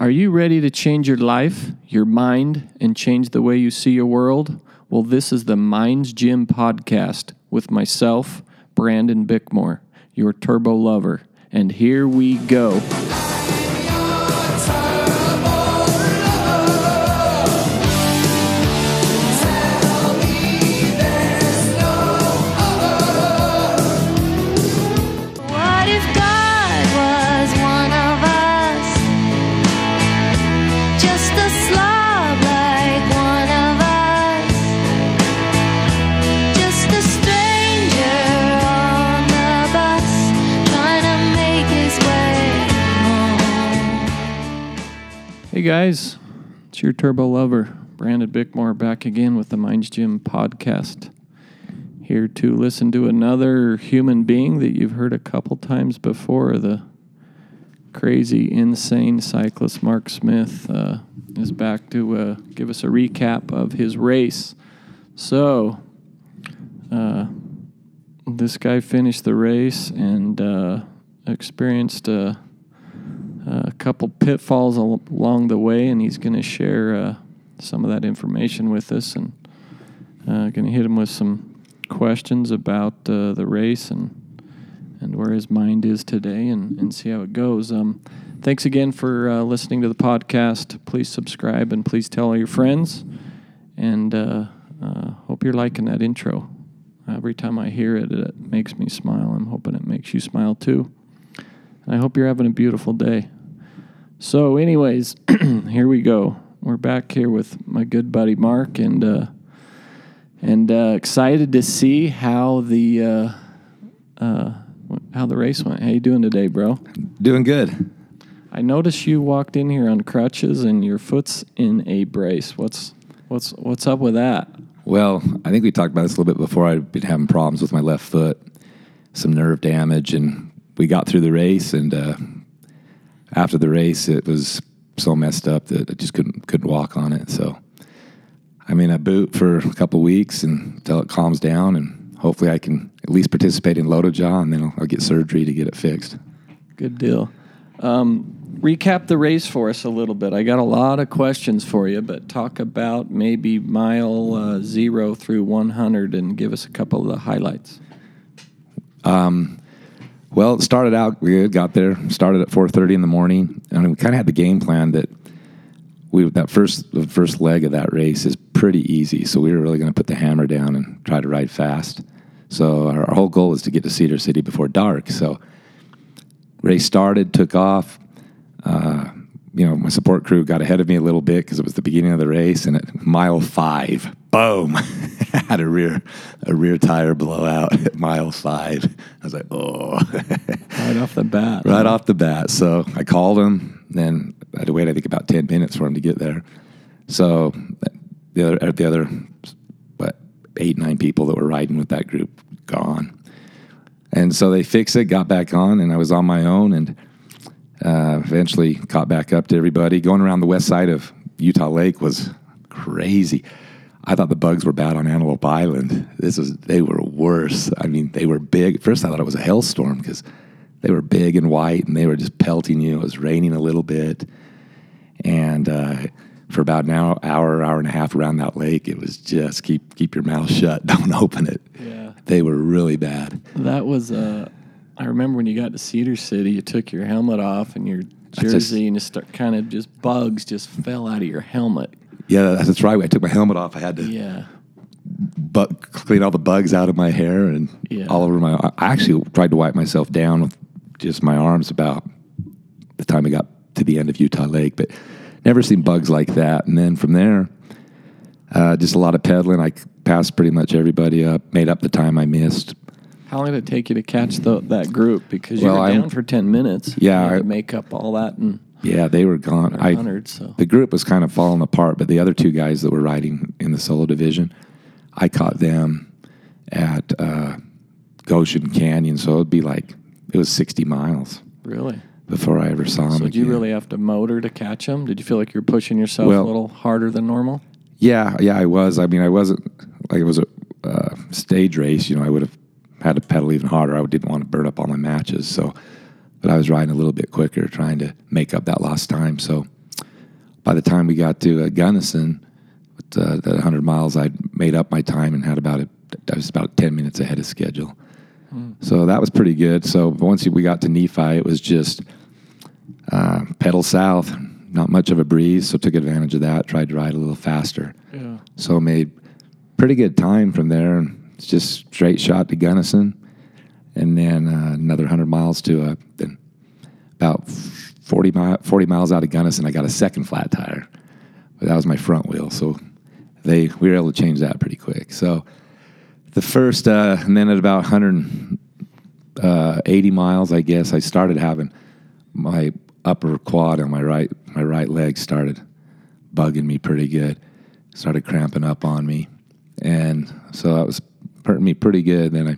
Are you ready to change your life, your mind, and change the way you see your world? Well, this is the Minds Gym podcast with myself, Brandon Bickmore, your turbo lover. And here we go. Hey guys, it's your turbo lover, Brandon Bickmore, back again with the Minds Gym podcast. Here to listen to another human being that you've heard a couple times before. The crazy, insane cyclist Mark Smith uh, is back to uh, give us a recap of his race. So, uh, this guy finished the race and uh, experienced a, a couple pitfalls al- along the way, and he's going to share uh, some of that information with us and uh, going to hit him with some questions about uh, the race and and where his mind is today and, and see how it goes. Um, thanks again for uh, listening to the podcast. Please subscribe and please tell all your friends. And uh, hope you're liking that intro. Every time I hear it, it makes me smile. I'm hoping it makes you smile too. I hope you're having a beautiful day. So, anyways, here we go. We're back here with my good buddy Mark, and uh, and uh, excited to see how the uh, uh, how the race went. How you doing today, bro? Doing good. I noticed you walked in here on crutches and your foot's in a brace. What's what's what's up with that? Well, I think we talked about this a little bit before. I've been having problems with my left foot, some nerve damage, and we got through the race. And uh, after the race, it was so messed up that I just couldn't couldn't walk on it. So I'm in a boot for a couple weeks and until it calms down, and hopefully I can at least participate in LOTOJA, and then I'll, I'll get surgery to get it fixed. Good deal. Um, recap the race for us a little bit. I got a lot of questions for you, but talk about maybe mile uh, zero through 100 and give us a couple of the highlights. Well, it started out we got there, started at 4:30 in the morning, and we kind of had the game plan that we that first the first leg of that race is pretty easy, so we were really going to put the hammer down and try to ride fast. So our, our whole goal was to get to Cedar City before dark. So race started, took off. Uh, you know, my support crew got ahead of me a little bit because it was the beginning of the race, and at mile five, boom, had a rear a rear tire blowout at mile five. I was like, oh, Right off the bat. right off the bat. So I called him. Then I had to wait, I think, about ten minutes for him to get there. So the other, the other, what, eight nine people that were riding with that group gone. And so they fixed it, got back on, and I was on my own, and uh, eventually caught back up to everybody. Going around the west side of Utah Lake was crazy. I thought the bugs were bad on Antelope Island. This was they were worse. I mean, they were big. First, I thought it was a hailstorm because they were big and white, and they were just pelting you. It was raining a little bit, and uh, for about an hour, hour, hour and a half around that lake, it was just keep keep your mouth shut, don't open it. Yeah. They were really bad. That was, uh, I remember when you got to Cedar City, you took your helmet off and your just- jersey and just start kind of just bugs just fell out of your helmet. Yeah, that's, right. I took my helmet off. I had to Yeah. bu- clean all the bugs out of my hair and Yeah. all over my. I actually tried to wipe myself down with just my arms about the time I got to the end of Utah Lake, but never seen bugs like that. And then from there, uh, just a lot of pedaling. I passed pretty much everybody up, made up the time I missed. How long did it take you to catch the, that group? Because you Well, were I- down for 10 minutes. Yeah, You had I- to make up all that in Yeah, they were gone. I 100. So the group was kind of falling apart, but the other two guys that were riding in the solo division, I caught them at uh, Goshen Canyon. So it'd be like it was sixty miles really. before I ever saw them. So did you really have to motor to catch them? Did you feel like you were pushing yourself Well- a little harder than normal? Yeah, yeah, I was. I mean, I wasn't like it was a uh, stage race. You know, I would have had to pedal even harder. I didn't want to burn up all my matches. So, but I was riding a little bit quicker, trying to make up that lost time. So, by the time we got to uh, Gunnison, with uh, the 100 miles, I'd made up my time and had about a, I was about 10 minutes ahead of schedule. So that was pretty good. So once we got to Nephi, it was just uh, pedal south, not much of a breeze. So took advantage of that, tried to ride a little faster. Yeah. So made pretty good time from there. And it's just straight shot to Gunnison, and then uh, another hundred miles to uh, then about forty mi- forty miles out of Gunnison. I got a second flat tire, but that was my front wheel. So they we were able to change that pretty quick. So the first, uh, and then at about 180 miles, I guess, I started having my upper quad on my right my right leg started bugging me pretty good. Started cramping up on me, and so that was hurting me pretty good. Then I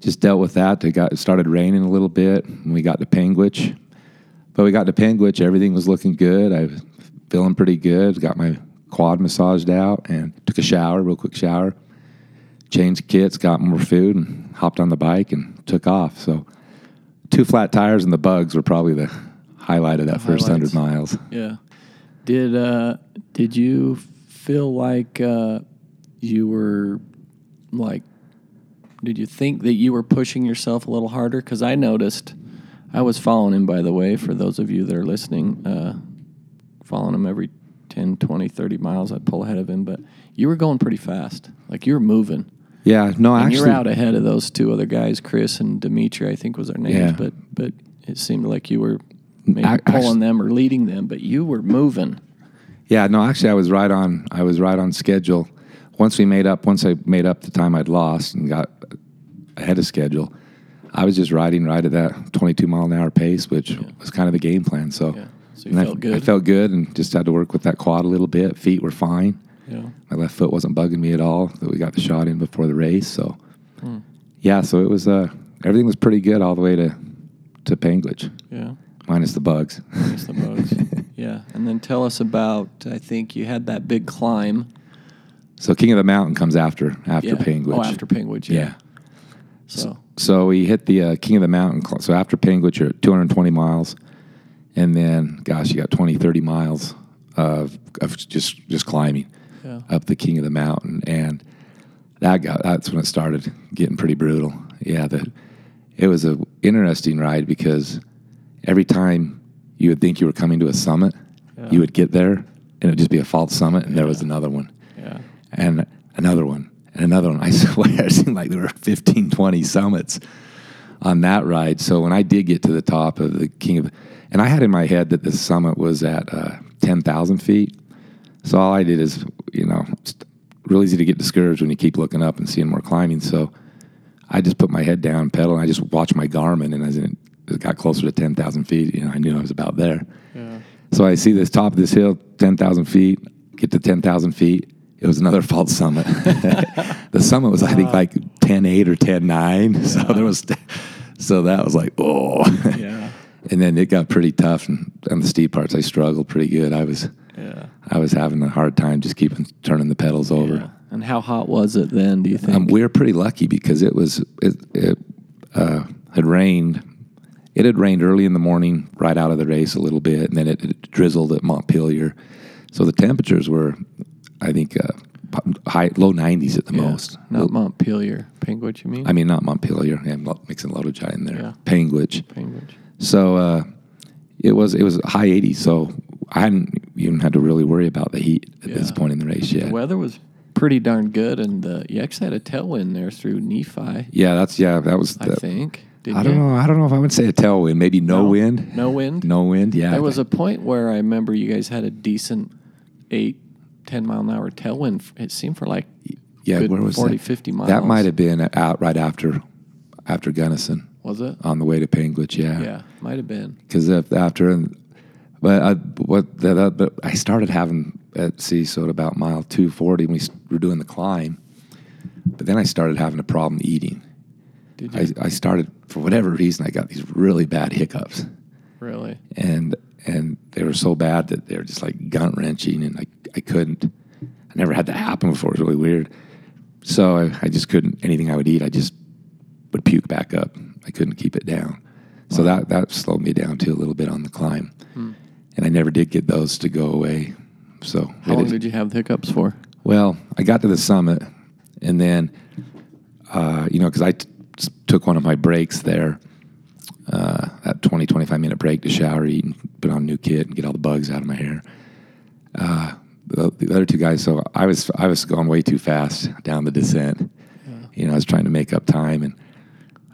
just dealt with that. It got it started raining a little bit, and we got to Panguitch. But we got to Panguitch, everything was looking good. I was feeling pretty good. Got my quad massaged out and took a shower, real quick shower. Changed kits, got more food, and hopped on the bike and took off. So two flat tires and the bugs were probably the highlight of that first highlights. hundred miles. Yeah. Did uh did you feel like uh you were like did you think that you were pushing yourself a little harder cuz I noticed I was following him by the way for those of you that are listening uh following him every 10 20 30 miles I'd pull ahead of him but you were going pretty fast like you were moving Yeah, no, and actually, you're out ahead of those two other guys Chris and Dimitri I think was their names Yeah. but but it seemed like you were maybe Ac- pulling them or leading them but you were moving Yeah, no, actually, I was right on. I was right on schedule. Once we made up, once I made up the time I'd lost and got ahead of schedule, I was just riding right at that 22 mile an hour pace, which was kind of the game plan. So, Yeah. So you and I- felt good? I felt good, and just had to work with that quad a little bit. Feet were fine. Yeah. My left foot wasn't bugging me at all. That we got the shot in before the race. So, Hmm. yeah, so it was. Uh, everything was pretty good all the way to to Panguitch, Yeah. minus the bugs. Minus the bugs. yeah. And then tell us about, I think you had that big climb. So King of the Mountain comes after after yeah. Panguitch. Oh, after Panguitch. yeah. So, So we hit the uh, King of the Mountain. cl- So after Panguitch, you're at 220 miles. And then, gosh, you got 20, 30 miles of, of just just climbing yeah. up the King of the Mountain. And that got that's when it started getting pretty brutal. Yeah, the, it was a interesting ride because every time you would think you were coming to a summit, Yeah. you would get there and it would just be a false summit, and there was another one Yeah. And another one and another one. I swear, it seemed like there were 15, 20 summits on that ride. So when I did get to the top of the King of, and I had in my head that the summit was at uh, 10,000 feet. So all I did is, you know, it's real easy to get discouraged when you keep looking up and seeing more climbing. So I just put my head down, pedal, and I just watched my Garmin, and as it it got closer to 10,000 feet, you know, I knew I was about there. Yeah. So I see this top of this hill, 10,000 feet, get to 10,000 feet. It was another false summit. the summit was, I think, like 10.8 or 10.9. So there was, so that was like, oh. Yeah. and then it got pretty tough. And on the steep parts, I struggled pretty good. I was, Yeah. I was having a hard time just keeping turning the pedals over. Yeah. And how hot was it then, do you think? Um, we were pretty lucky because it was it, it uh, had rained. It had rained early in the morning, right out of the race a little bit, and then it, it drizzled at Montpelier. So the temperatures were, I think, uh, high low 90s at the Yeah. most. Not Montpelier. Panguitch, you mean? I mean, not Montpelier. Yeah, I'm mixing LOTOJA in there. Yeah. Panguitch. Panguitch. So uh, it was it was high 80s. So I hadn't even had to really worry about the heat at this point in the race yet. The weather was pretty darn good, and uh, you actually had a tailwind there through Nephi, yeah, that's yeah. That was. I think. Did I don't know. I don't know if I would say a tailwind. Maybe no, wind. No wind? No wind. Yeah. There was a point where I remember you guys had a decent eight, 10 mile an hour tailwind. It seemed for like yeah. Where was 40, that? 50 miles. That might have been out right after after Gunnison Was it? on the way to Panguitch. Yeah. Yeah, might have been. Because after and but I, what the, the, but I started having at sea so at about mile two forty when we were doing the climb. But then I started having a problem eating. Did you I, I started for whatever reason I got these really bad hiccups. really? and and they were so bad that they were just like gut wrenching, and I I couldn't. I never had that happen before. It was really weird. So I, I just couldn't. Anything I would eat, I just would puke back up. I couldn't keep it down. So that that slowed me down too a little bit on the climb. and I never did get those to go away. So How long did you have the hiccups for? well, I got to the summit, and then, uh, you know, because I t- took one of my breaks there, uh, that 20, 25 minute break to shower, eat, and put on a new kit and get all the bugs out of my hair. Uh, the, the other two guys, so I was I was going way too fast down the descent. You know, I was trying to make up time, and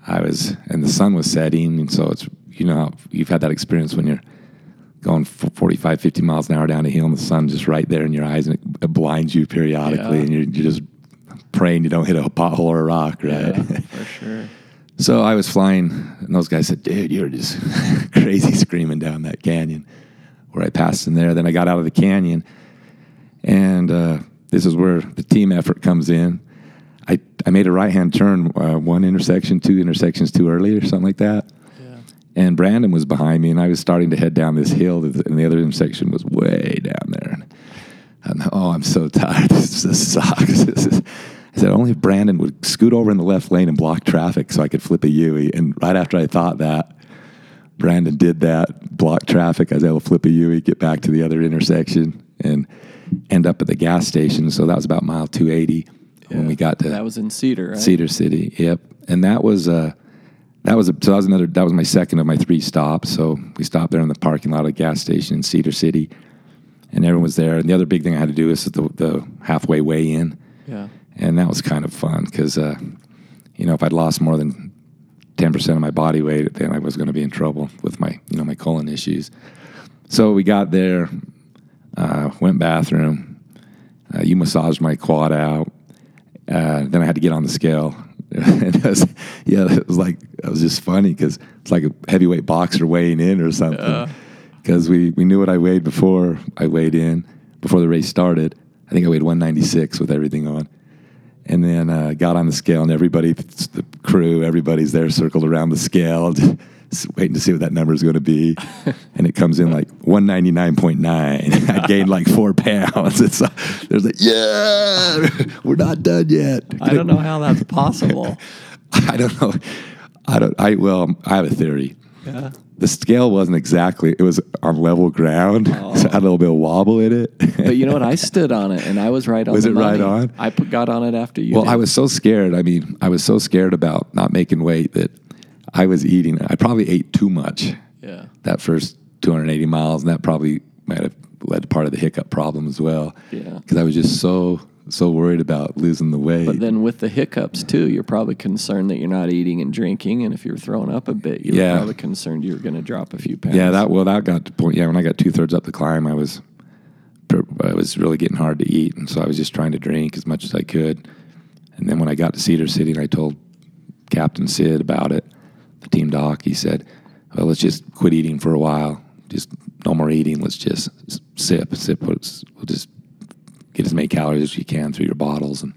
I was, and the sun was setting, and so it's you know you've had that experience when you're going f- 45, 50 miles an hour down a hill, and the sun just right there in your eyes, and it, it blinds you periodically, Yeah. and you're, you're just praying you don't hit a pothole or a rock, right? Yeah, for sure. So I was flying, and those guys said, "Dude, you're just crazy screaming down that canyon." Where I passed in there, then I got out of the canyon, and uh, this is where the team effort comes in. I I made a right hand turn, uh, one intersection, two intersections too early, or something like that. Yeah. And Brandon was behind me, and I was starting to head down this hill, and the other intersection was way down there. And I'm, oh, I'm so tired. This just sucks. This is, I said, only if Brandon would scoot over in the left lane and block traffic so I could flip a Yui. And right after I thought that, Brandon did that, block traffic. I was able to flip a Yui, get back to the other intersection, and end up at the gas station. So that was about mile 280 when we got to That was in Cedar, right? Cedar City. Yep, and that was uh, that was a, so that was another that was my second of my three stops. So we stopped there in the parking lot of the gas station in Cedar City, and everyone was there. And the other big thing I had to do is the, the halfway weigh in, Yeah. And that was kind of fun because uh, you know if I'd lost more than ten percent of my body weight, then I was going to be in trouble with my you know my colon issues. So we got there, uh, went bathroom. Uh, you massaged my quad out. Uh, then I had to get on the scale. and was, yeah, it was like it was just funny because it's like a heavyweight boxer weighing in or something. Because we we knew what I weighed before I weighed in before the race started. I think I weighed 196 with everything on. And then uh, got on the scale, and everybody, the crew, everybody's there circled around the scale, waiting to see what that number is going to be. and it comes in like 199.9. I gained like four pounds. It's uh, there's like, yeah, we're not done yet. I don't know how that's possible. I don't know. I don't. I well, I have a theory. yeah. The scale wasn't exactly. It was on level ground, so it had a little bit of wobble in it. But you know what? I stood on it and I was right on Was it right on? I put, got on it after you. Well, did. I was so scared. I mean, I was so scared about not making weight that I was eating. I probably ate too much Yeah. that first 280 miles, and that probably might have led to part of the hiccup problem as well. Yeah. because I was just so so worried about losing the weight. But then with the hiccups too, you're probably concerned that you're not eating and drinking, and if you're throwing up a bit, you're Yeah. probably concerned you're going to drop a few pounds. yeah, that well, that got to point. Yeah, when I got two thirds up the climb, I was I was really getting hard to eat, and so I was just trying to drink as much as I could. And then when I got to Cedar City, and I told Captain Sid about it, the team doc, he said, "Well, let's just quit eating for a while. Just no more eating. Let's just sip, sip. What's, we'll just get as many calories as you can through your bottles." And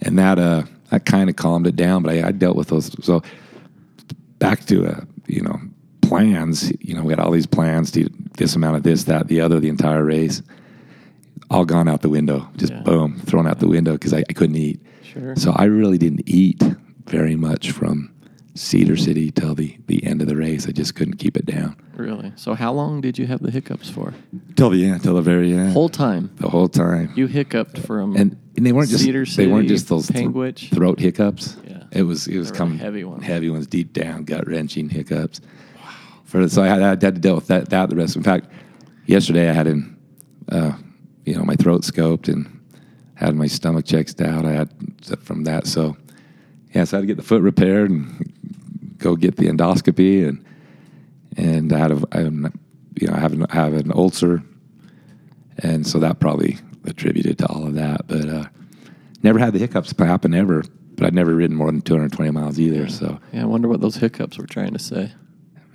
and that uh that kind of calmed it down. But I, I dealt with those. So back to uh, you know plans. You know, we had all these plans to this amount of this, that, the other, the entire race. All gone out the window. Just Yeah. boom, thrown out the window because I, I couldn't eat. Sure. So I really didn't eat very much from Cedar City till the the end of the race. I just couldn't keep it down Really? So how long did you have the hiccups for? till the end, till the very end, Whole time. the whole time. You hiccuped from and, and they weren't just Cedar they weren't just those th- throat hiccups. Yeah. it was it was coming heavy ones. heavy ones, deep down, gut wrenching hiccups. Wow. For so I had, I had to deal with that that the rest. In fact, yesterday I had in, uh, you know, my throat scoped and had my stomach checked out. I had from that, so yeah, so I had to get the foot repaired and go get the endoscopy and and I had a, I, you know I have an, I have an ulcer and so that probably attributed to all of that. But uh, never had the hiccups happen ever. But I'd never ridden more than 220 miles either. So Yeah, I wonder what those hiccups were trying to say.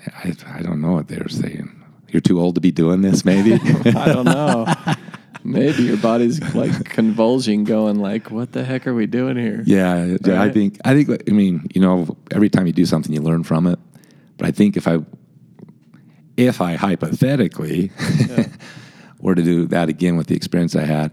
I, I don't know what they were saying. You're too old to be doing this, maybe. I don't know. Maybe your body's like convulsing, going like, "What the heck are we doing here?" yeah, yeah, I think I think I mean you know every time you do something you learn from it. But I think if I if I hypothetically were to do that again with the experience I had,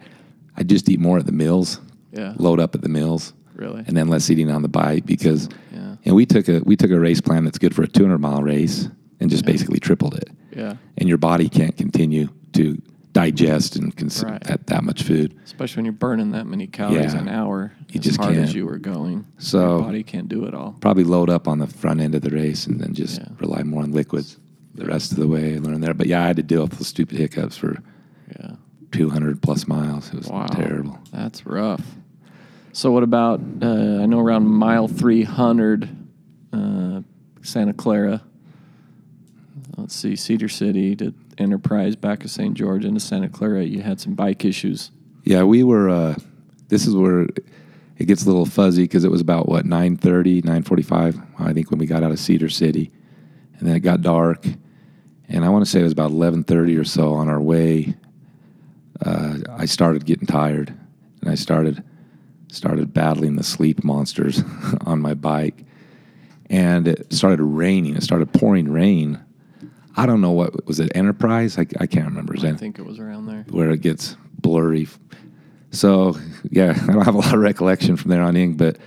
I'd just eat more at the mills, Yeah. load up at the mills. Really? and then less eating on the bike because Yeah. and we took a we took a race plan that's good for a 200 mile race and just basically tripled it. Yeah. and your body can't continue to digest and consume Right. that, that much food. Especially when you're burning that many calories Yeah. an hour You as just hard as can't. as you were going. So- your body can't do it all. Probably load up on the front end of the race and then just Yeah. rely more on liquids the rest of the way and learn there. But yeah, I had to deal with those stupid hiccups for Yeah. 200 plus miles. It was Wow. terrible. That's rough. So what about uh, I know around mile 300 uh, Santa Clara. Let's see Cedar City to Enterprise back to St. George into Santa Clara. You had some bike issues. Yeah, we were. Uh, this is where it gets a little fuzzy because it was about what 9:30, 9:45. I think when we got out of Cedar City, and then it got dark, and I want to say it was about 11:30 or so on our way. Uh, I started getting tired, and I started started battling the sleep monsters on my bike, and it started raining. It started pouring rain. I don't know what was it. Enterprise? I, I can't remember. I think it was around there. where it gets blurry. So yeah, I don't have a lot of recollection from there on in, but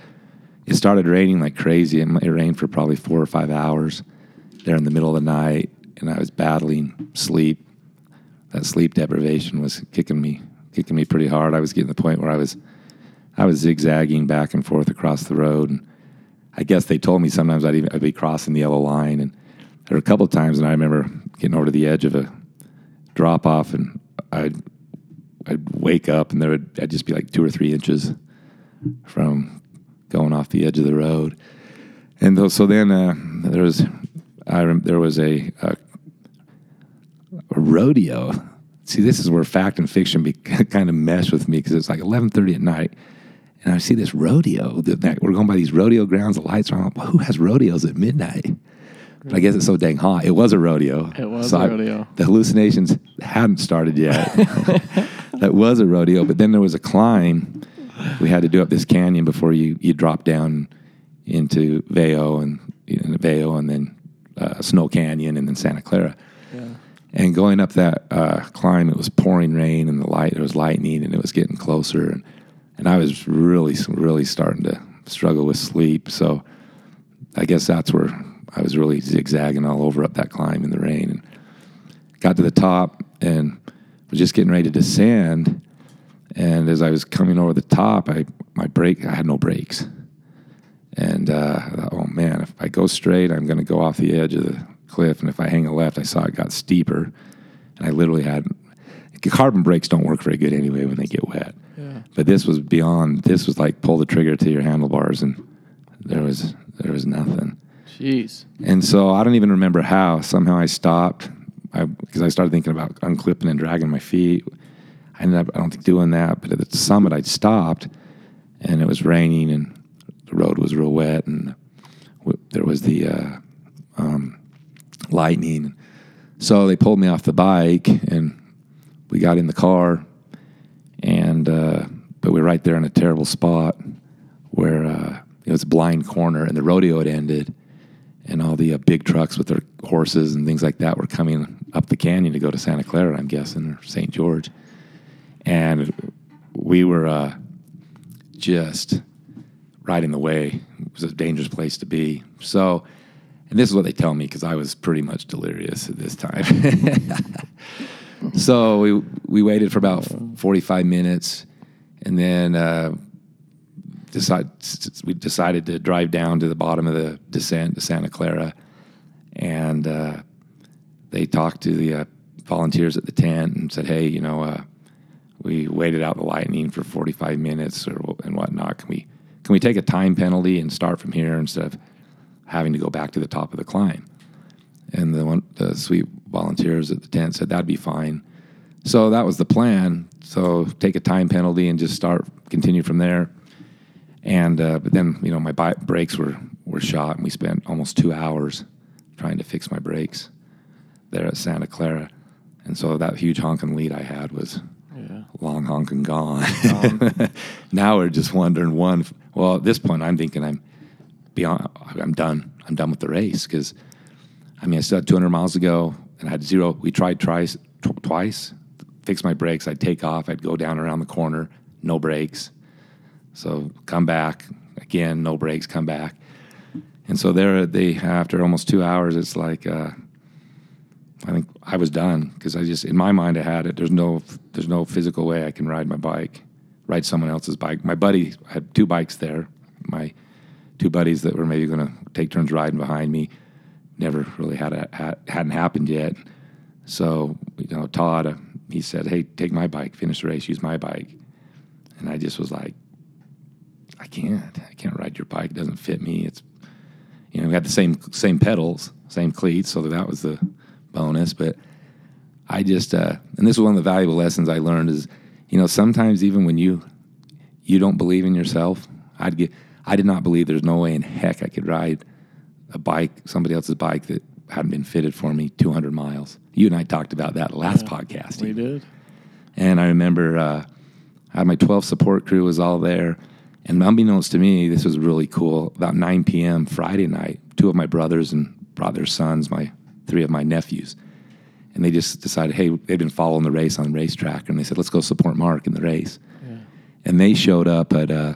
it started raining like crazy, and it rained for probably four or five hours there in the middle of the night, and I was battling sleep. That sleep deprivation was kicking me, kicking me pretty hard. I was getting to the point where I was, I was zigzagging back and forth across the road, and I guess they told me sometimes I'd, even, I'd be crossing the yellow line, and there were a couple of times, and I remember getting over to the edge of a drop off, and I'd I'd wake up, and there would I'd just be like two or three inches from going off the edge of the road, and so then uh, there was I rem- there was a, a a rodeo. See, this is where fact and fiction be, kind of mesh with me because it's like eleven thirty at night, and I see this rodeo. That, that- we're going by these rodeo grounds. The lights are on. Who has rodeos at midnight? But I guess it's so dang hot. It was a rodeo. It was So a I- rodeo. the hallucinations hadn't started yet. that was a rodeo, but then there was a climb we had to do up this canyon before you you drop down into Veyo and in Vail and then uh, Snow Canyon and then Santa Clara. Yeah. And going up that uh, climb, it was pouring rain and the light there was lightning and it was getting closer and and I was really really starting to struggle with sleep. So I guess that's where I was really zigzagging all over up that climb in the rain and got to the top and was just getting ready to descend. And as I was coming over the top, I my brake I had no brakes. And uh, I thought, oh man, if I go straight, I'm going to go off the edge of the cliff. And if I hang a left, I saw it got steeper. And I literally had carbon brakes don't work very good anyway when they get wet. Yeah. But this was beyond. This was like pull the trigger to your handlebars, and there was there was nothing. Jeez. And so I don't even remember how. Somehow I stopped because I, started thinking about unclipping and dragging my feet. I ended up, I don't think, doing that. But at the summit, I'd stopped and it was raining and the road was real wet and w- there was the uh, um, lightning. So they pulled me off the bike and we got in the car. And, uh, but we were right there in a terrible spot where uh, it was a blind corner and the rodeo had ended and all the uh, big trucks with their horses and things like that were coming up the canyon to go to Santa Clara, I'm guessing, or St. George. And we were uh, just riding the way. It was a dangerous place to be. So, and this is what they tell me because I was pretty much delirious at this time. so we we waited for about 45 minutes, and then uh, decide, we decided to drive down to the bottom of the descent to Santa Clara, and uh, they talked to the uh, volunteers at the tent and said, "Hey, you know, uh, we waited out the lightning for 45 minutes or and whatnot. Can we can we take a time penalty and start from here instead of having to go back to the top of the climb?" And the one the sweet volunteers at the tent said that'd be fine. So that was the plan. So take a time penalty and just start continue from there. And uh, but then you know my bi- brakes were were shot, and we spent almost two hours trying to fix my brakes there at Santa Clara. And so that huge honking lead I had was Yeah. long honking gone. now we're just wondering one. Well, at this point, I'm thinking I'm beyond. I'm done. I'm done with the race because I mean I still had 200 miles to go, and I had zero. We tried twice, tw- twice, fix my brakes. I'd take off. I'd go down around the corner, no brakes. So come back again, no breaks, Come back, and so there they after almost two hours, it's like. Uh, I think I was done because I just in my mind I had it. There's no there's no physical way I can ride my bike, ride someone else's bike. My buddy I had two bikes there. My two buddies that were maybe going to take turns riding behind me. Never really had a had, hadn't happened yet. So you know, Todd, uh, he said, "Hey, take my bike, finish the race, use my bike." And I just was like, "I can't. I can't ride your bike. It doesn't fit me. It's you know, we had the same same pedals, same cleats, so that was the bonus. But I just, uh, and this is one of the valuable lessons I learned is, you know, sometimes even when you you don't believe in yourself, I'd get, I did not believe there's no way in heck I could ride a bike, somebody else's bike that hadn't been fitted for me 200 miles. You and I talked about that last podcast. We did. And I remember uh, I had my 12 support crew was all there. And unbeknownst to me, this was really cool. About 9 p.m. Friday night, two of my brothers and brought their sons, my three of my nephews. And they just decided, hey, they'd been following the race on the racetrack. And they said, let's go support Mark in the race. And they showed up at, uh,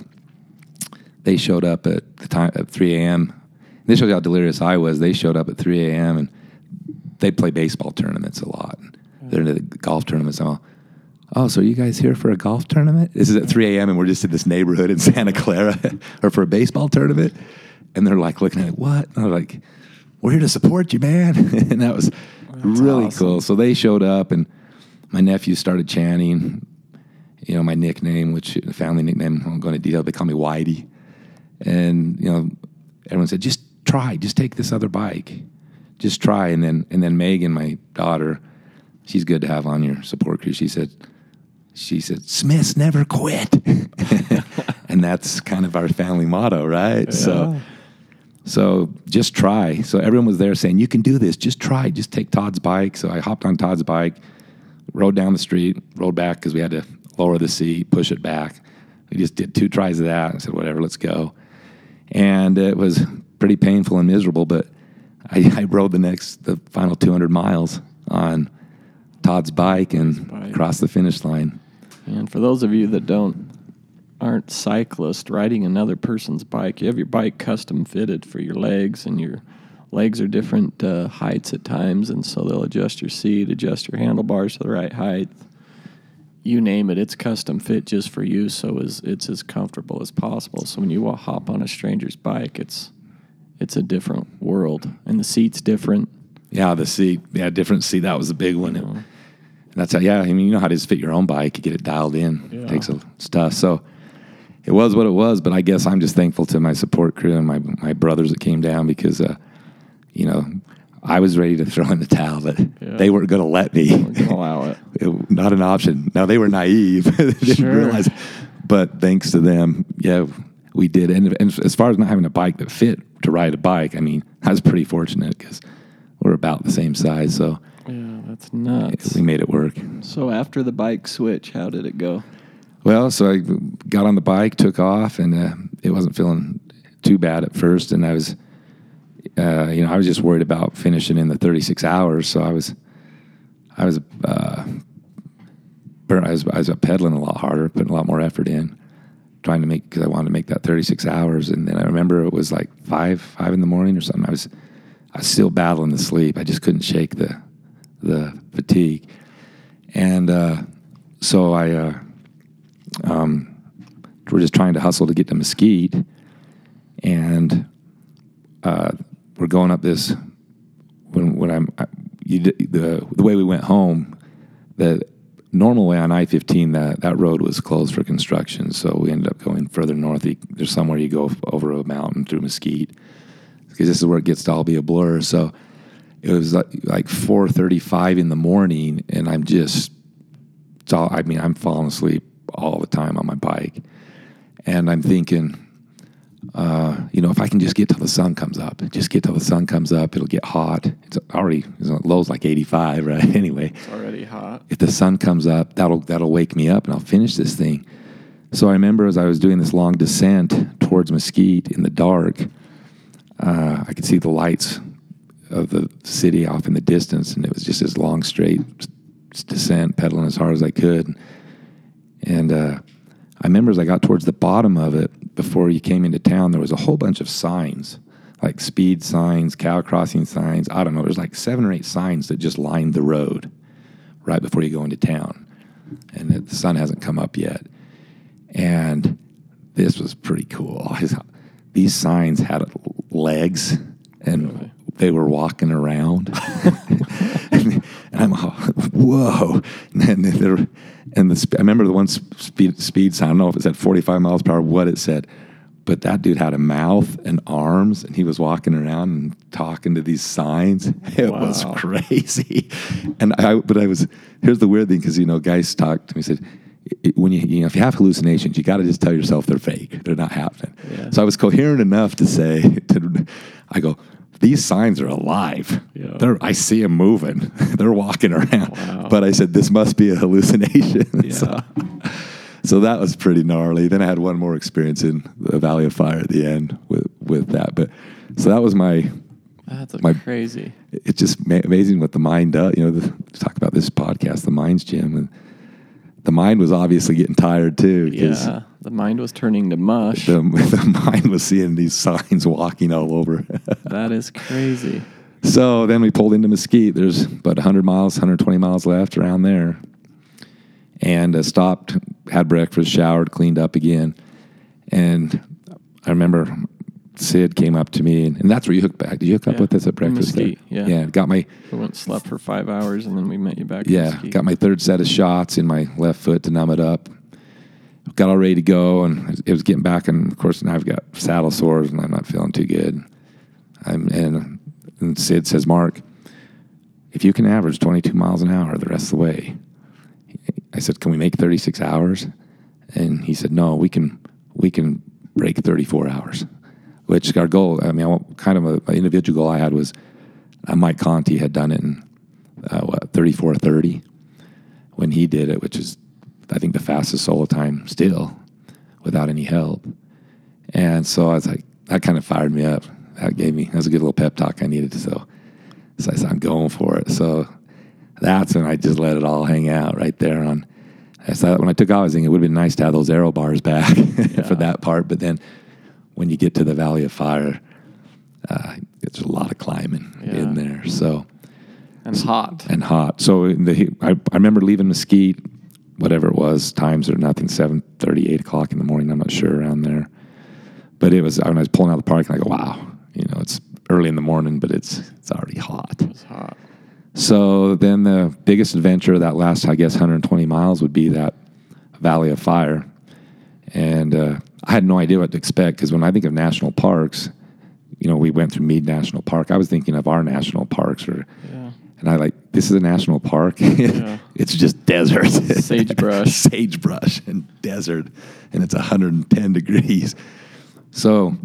they showed up at the time at 3 a.m. This shows you how delirious I was. They showed up at 3 a.m. and they play baseball tournaments a lot. They're into the golf tournaments. and all. Oh, so are you guys here for a golf tournament? This is at 3 a.m. and we're just in this neighborhood in Santa Clara or for a baseball tournament. And they're like looking at it, what? And I'm like, we're here to support you, man. and that was really awesome. cool. So they showed up and my nephew started chanting, you know, my nickname, which the family nickname, I'm going to detail, they call me Whitey. And, you know, everyone said, just try, just take this other bike. Just try. And then, and then Megan, my daughter, she's good to have on your support crew. She said, she said, Smiths never quit. and that's kind of our family motto, right? So, so just try. So everyone was there saying, you can do this. Just try. Just take Todd's bike. So I hopped on Todd's bike, rode down the street, rode back because we had to lower the seat, push it back. We just did two tries of that. I said, whatever, let's go. And it was pretty painful and miserable, but I, I rode the next, the final 200 miles on Todd's bike and crossed the finish line. And for those of you that don't aren't cyclists riding another person's bike, you have your bike custom fitted for your legs, and your legs are different uh, heights at times, and so they'll adjust your seat, adjust your handlebars to the right height. You name it, it's custom fit just for you, so is it's as comfortable as possible. So when you hop on a stranger's bike, it's it's a different world, and the seat's different. Yeah, the seat. Yeah, different seat. That was a big one. And that's how, yeah, I mean, you know how to just fit your own bike, you get it dialed in. Yeah. It takes a stuff. So it was what it was, but I guess I'm just thankful to my support crew and my, my brothers that came down because, uh, you know, I was ready to throw in the towel, but Yeah. they weren't going to let me. Allow it. It- not an option. Now they were naive. they didn't Sure. realize, but thanks to them, yeah, we did. And, and as far as not having a bike that fit to ride a bike, I mean, I was pretty fortunate because we're about the same size, so that's nuts. we made it work. So after the bike switch, how did it go? Well, so I got on the bike, took off, and uh, it wasn't feeling too bad at first. And I was, uh, you know, I was just worried about finishing in the 36 hours. So I was, I was, uh, burnt, I was, I was pedaling a lot harder, putting a lot more effort in, trying to make because I wanted to make that 36 hours. And then I remember it was like five, five in the morning or something. I was, I was still battling the sleep. I just couldn't shake the, the fatigue, and uh, so I. Uh, um, we're just trying to hustle to get to Mesquite, and uh, we're going up this. When when I'm I, you, the the way we went home, the normal way on I fifteen that that road was closed for construction, so we ended up going further north. There's somewhere you go over a mountain through Mesquite because this is where it gets to all be a blur. So it was like like four thirty five in the morning, and I'm just it's all, I mean, I'm falling asleep all the time on my bike. And I'm thinking, uh, you know, if I can just get till the sun comes up, just get till the sun comes up, it'll get hot. It's already, it's low's like 85, right? anyway, It's already hot. if the sun comes up, that'll, that'll wake me up and I'll finish this thing. So I remember as I was doing this long descent towards Mesquite in the dark, uh, I could see the lights of the city off in the distance, and it was just this long, straight descent, pedaling as hard as I could. And uh, I remember as I got towards the bottom of it, before you came into town, there was a whole bunch of signs, like speed signs, cow crossing signs. I don't know. There's like seven or eight signs that just lined the road right before you go into town, and the- sun hasn't come up yet. And this was pretty cool. These signs had legs, and? They were walking around. and I'm, oh, whoa! And then there, and the I remember the one speed speed sign. I don't know if it said 45 miles per hour, what it said, but that dude had a mouth and arms, and he was walking around and talking to these signs. It was crazy. And I, but I was here's the weird thing because you know guys talked to me said. "It- When you, you know, if you have hallucinations, you got to just tell yourself they're fake. They're not happening. Yeah. So I was coherent enough to say, to, I go, these signs are alive. Yeah. They're, I see them moving. They're walking around. Wow. But I said, this must be a hallucination. Yeah. so, so that was pretty gnarly. Then I had one more experience in the Valley of Fire at the end with, with that. But so that was my, That's My- crazy. it's just ma- amazing what the mind does. You know, the, talk about this podcast, the mind's gym. And the mind was obviously getting tired too. Yeah. The mind was turning to mush. The, the mind was seeing these signs walking all over. that is crazy. So then we pulled into Mesquite. There's about 100 miles, 120 miles left around there. And uh, stopped, had breakfast, showered, cleaned up again. And I remember Sid came up to me, and, and that's where you hooked back. Did you hook up Yeah, with us at breakfast? Mesquite, yeah. Yeah, got my We went and slept for five hours, and then we met you back. yeah, got my third set of shots in my left foot to numb it up. Got all ready to go, and it was getting back, and of course now I've got saddle sores, and I'm not feeling too good. I'm and, and Sid says, Mark, if you can average 22 miles an hour the rest of the way, I said, can we make 36 hours? And he said, no, we can we can break 34 hours. Which our goal, I mean, I kind of an individual goal I had was uh, Mike Conti had done it in uh, what 34:30 when he did it, which is I think the fastest solo time still without any help. And so I was like, that kind of fired me up. That gave me that was a good little pep talk I needed. So, so I said, I'm going for it. So that's when I just let it all hang out right there on. I thought when I took off, I was thinking it would have been nice to have those aero bars back for that part. But then when you get to the Valley of Fire, uh, it's a lot of climbing in there. So and hot. and hot. So the, I, I remember leaving Mesquite, whatever it was, times or nothing, 7 8 o'clock in the morning. I'm not sure around there. But it was, when I was pulling out of the park, and I go, wow, you know, it's early in the morning, but it's, it's already hot. It was hot. So then the biggest adventure of that last, I guess, 120 miles would be that Valley of Fire. And uh, I had no idea what to expect because when I think of national parks, you know, we went through Mead National Park. I was thinking of our national parks, or Yeah. and I like this is a national park. Yeah. it's just desert, Sagebrush. sagebrush, and desert, and it's 110 degrees. So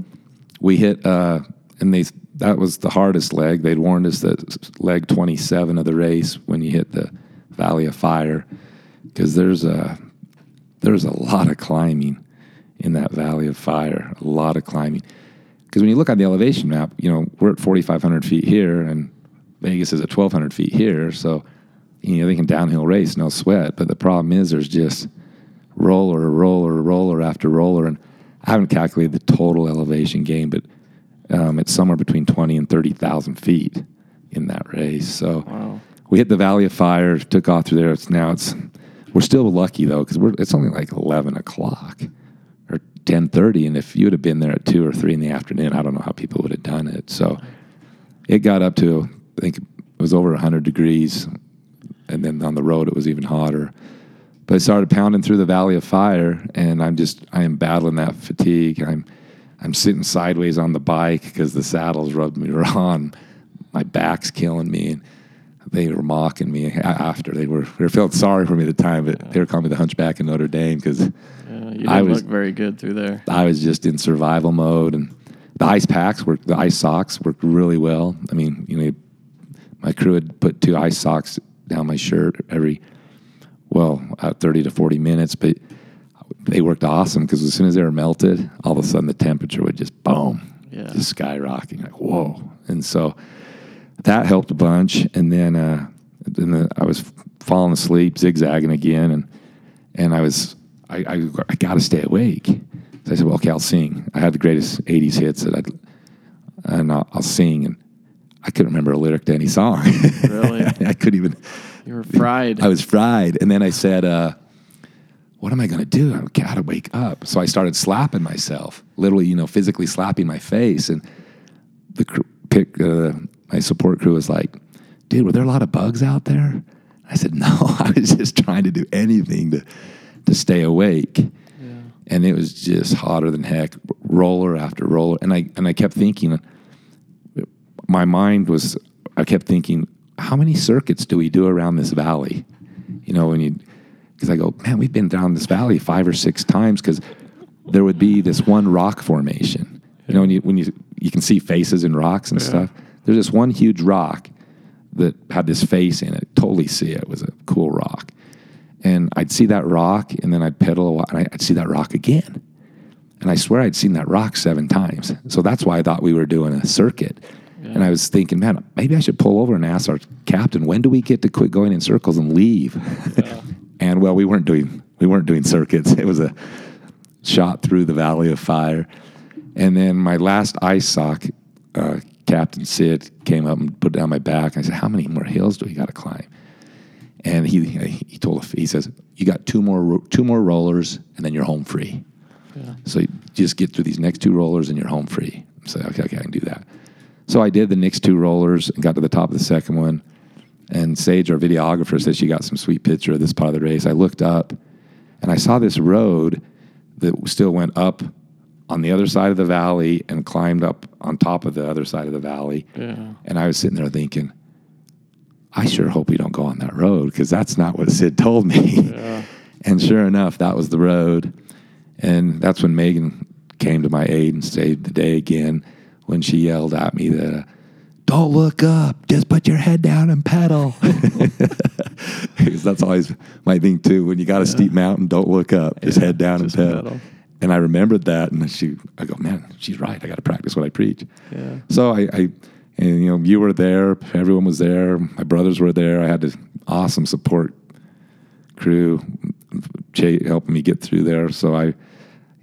we hit, uh, and they that was the hardest leg. They'd warned us that leg 27 of the race when you hit the Valley of Fire, because there's a there's a lot of climbing in that Valley of Fire. A lot of climbing. Because when you look on the elevation map, you know we're at 4,500 feet here, and Vegas is at 1,200 feet here. So you know they can downhill race, no sweat. But the problem is there's just roller, roller, roller after roller, and I haven't calculated the total elevation gain, but um, it's somewhere between 20 and 30,000 feet in that race. So Wow. we hit the Valley of Fire, took off through there. It's now it's we're still lucky though because we're it's only like 11 o'clock 10:30, and if you would have been there at two or three in the afternoon, I don't know how people would have done it. So it got up to I think it was over 100 degrees, and then on the road it was even hotter. But I started pounding through the Valley of Fire, and I'm just I am battling that fatigue. I'm I'm sitting sideways on the bike because the saddle's rubbed me raw. My back's killing me, and they were mocking me after. They were they felt sorry for me at the time, but they were calling me the Hunchback in Notre Dame because you didn't I was- look very good through there. I was just in survival mode, and the ice packs worked. The ice socks worked really well. I mean, you know, my crew had put two ice socks down my shirt every well, uh, thirty to forty minutes, but they worked awesome because as soon as they were melted, all of a sudden the temperature would just boom, Yeah. just skyrocketing. Like whoa, and so that helped a bunch. And then, uh, then the, I was falling asleep, zigzagging again, and and I was I I, I got to stay awake. So I said, well, okay, I'll sing. I had the greatest '80s hits that I'd and I'll, I'll sing, and I couldn't remember a lyric to any song. Really? I couldn't even. You were fried. I was fried. And then I said, uh, what am I going to do? I got to wake up. So I started slapping myself, literally, you know, physically slapping my face. And the cr- pick, uh, my support crew was like, dude, were there a lot of bugs out there? I said, no, I was just trying to do anything to, to stay awake. And it was just hotter than heck, roller after roller. And I, and I kept thinking, my mind was, I kept thinking, how many circuits do we do around this valley? You know, when you, because I go, man, we've been down this valley five or six times because there would be this one rock formation. You know, when you, when you, you can see faces in rocks and stuff. There's this one huge rock that had this face in it. Totally see it. It was a cool rock. And I'd see that rock and then I'd pedal a while and I'd see that rock again. And I swear I'd seen that rock seven times. So that's why I thought we were doing a circuit. And I was thinking, man, maybe I should pull over and ask our captain, when do we get to quit going in circles and leave? and well, we weren't doing we weren't doing circuits. It was a shot through the valley of fire. And then my last ice sock, uh, Captain Sid came up and put down my back. And I said, "How many more hills do we got to climb?" And he he told he says, "You got two more two more rollers, and then you're home free." So you just get through these next two rollers and you're home free. So okay, okay, I can do that. So I did the next two rollers and got to the top of the second one. And Sage, our videographer, said she got some sweet picture of this part of the race. I looked up and I saw this road that still went up on the other side of the valley and climbed up on top of the other side of the valley. Yeah. And I was sitting there thinking, I sure hope we don't go on that road because that's not what Sid told me. and sure enough, that was the road. And that's when Megan came to my aid and saved the day again when she yelled at me that, don't look up, just put your head down and pedal. because that's always my thing too. When you got a steep mountain, don't look up, just Yeah, head down just and pedal. pedal. And I remembered that, and she, I go, man, she's right. I got to practice what I preach. Yeah. So I, I, and you know, you were there. Everyone was there. My brothers were there. I had this awesome support crew, Jay helping me get through there. So I,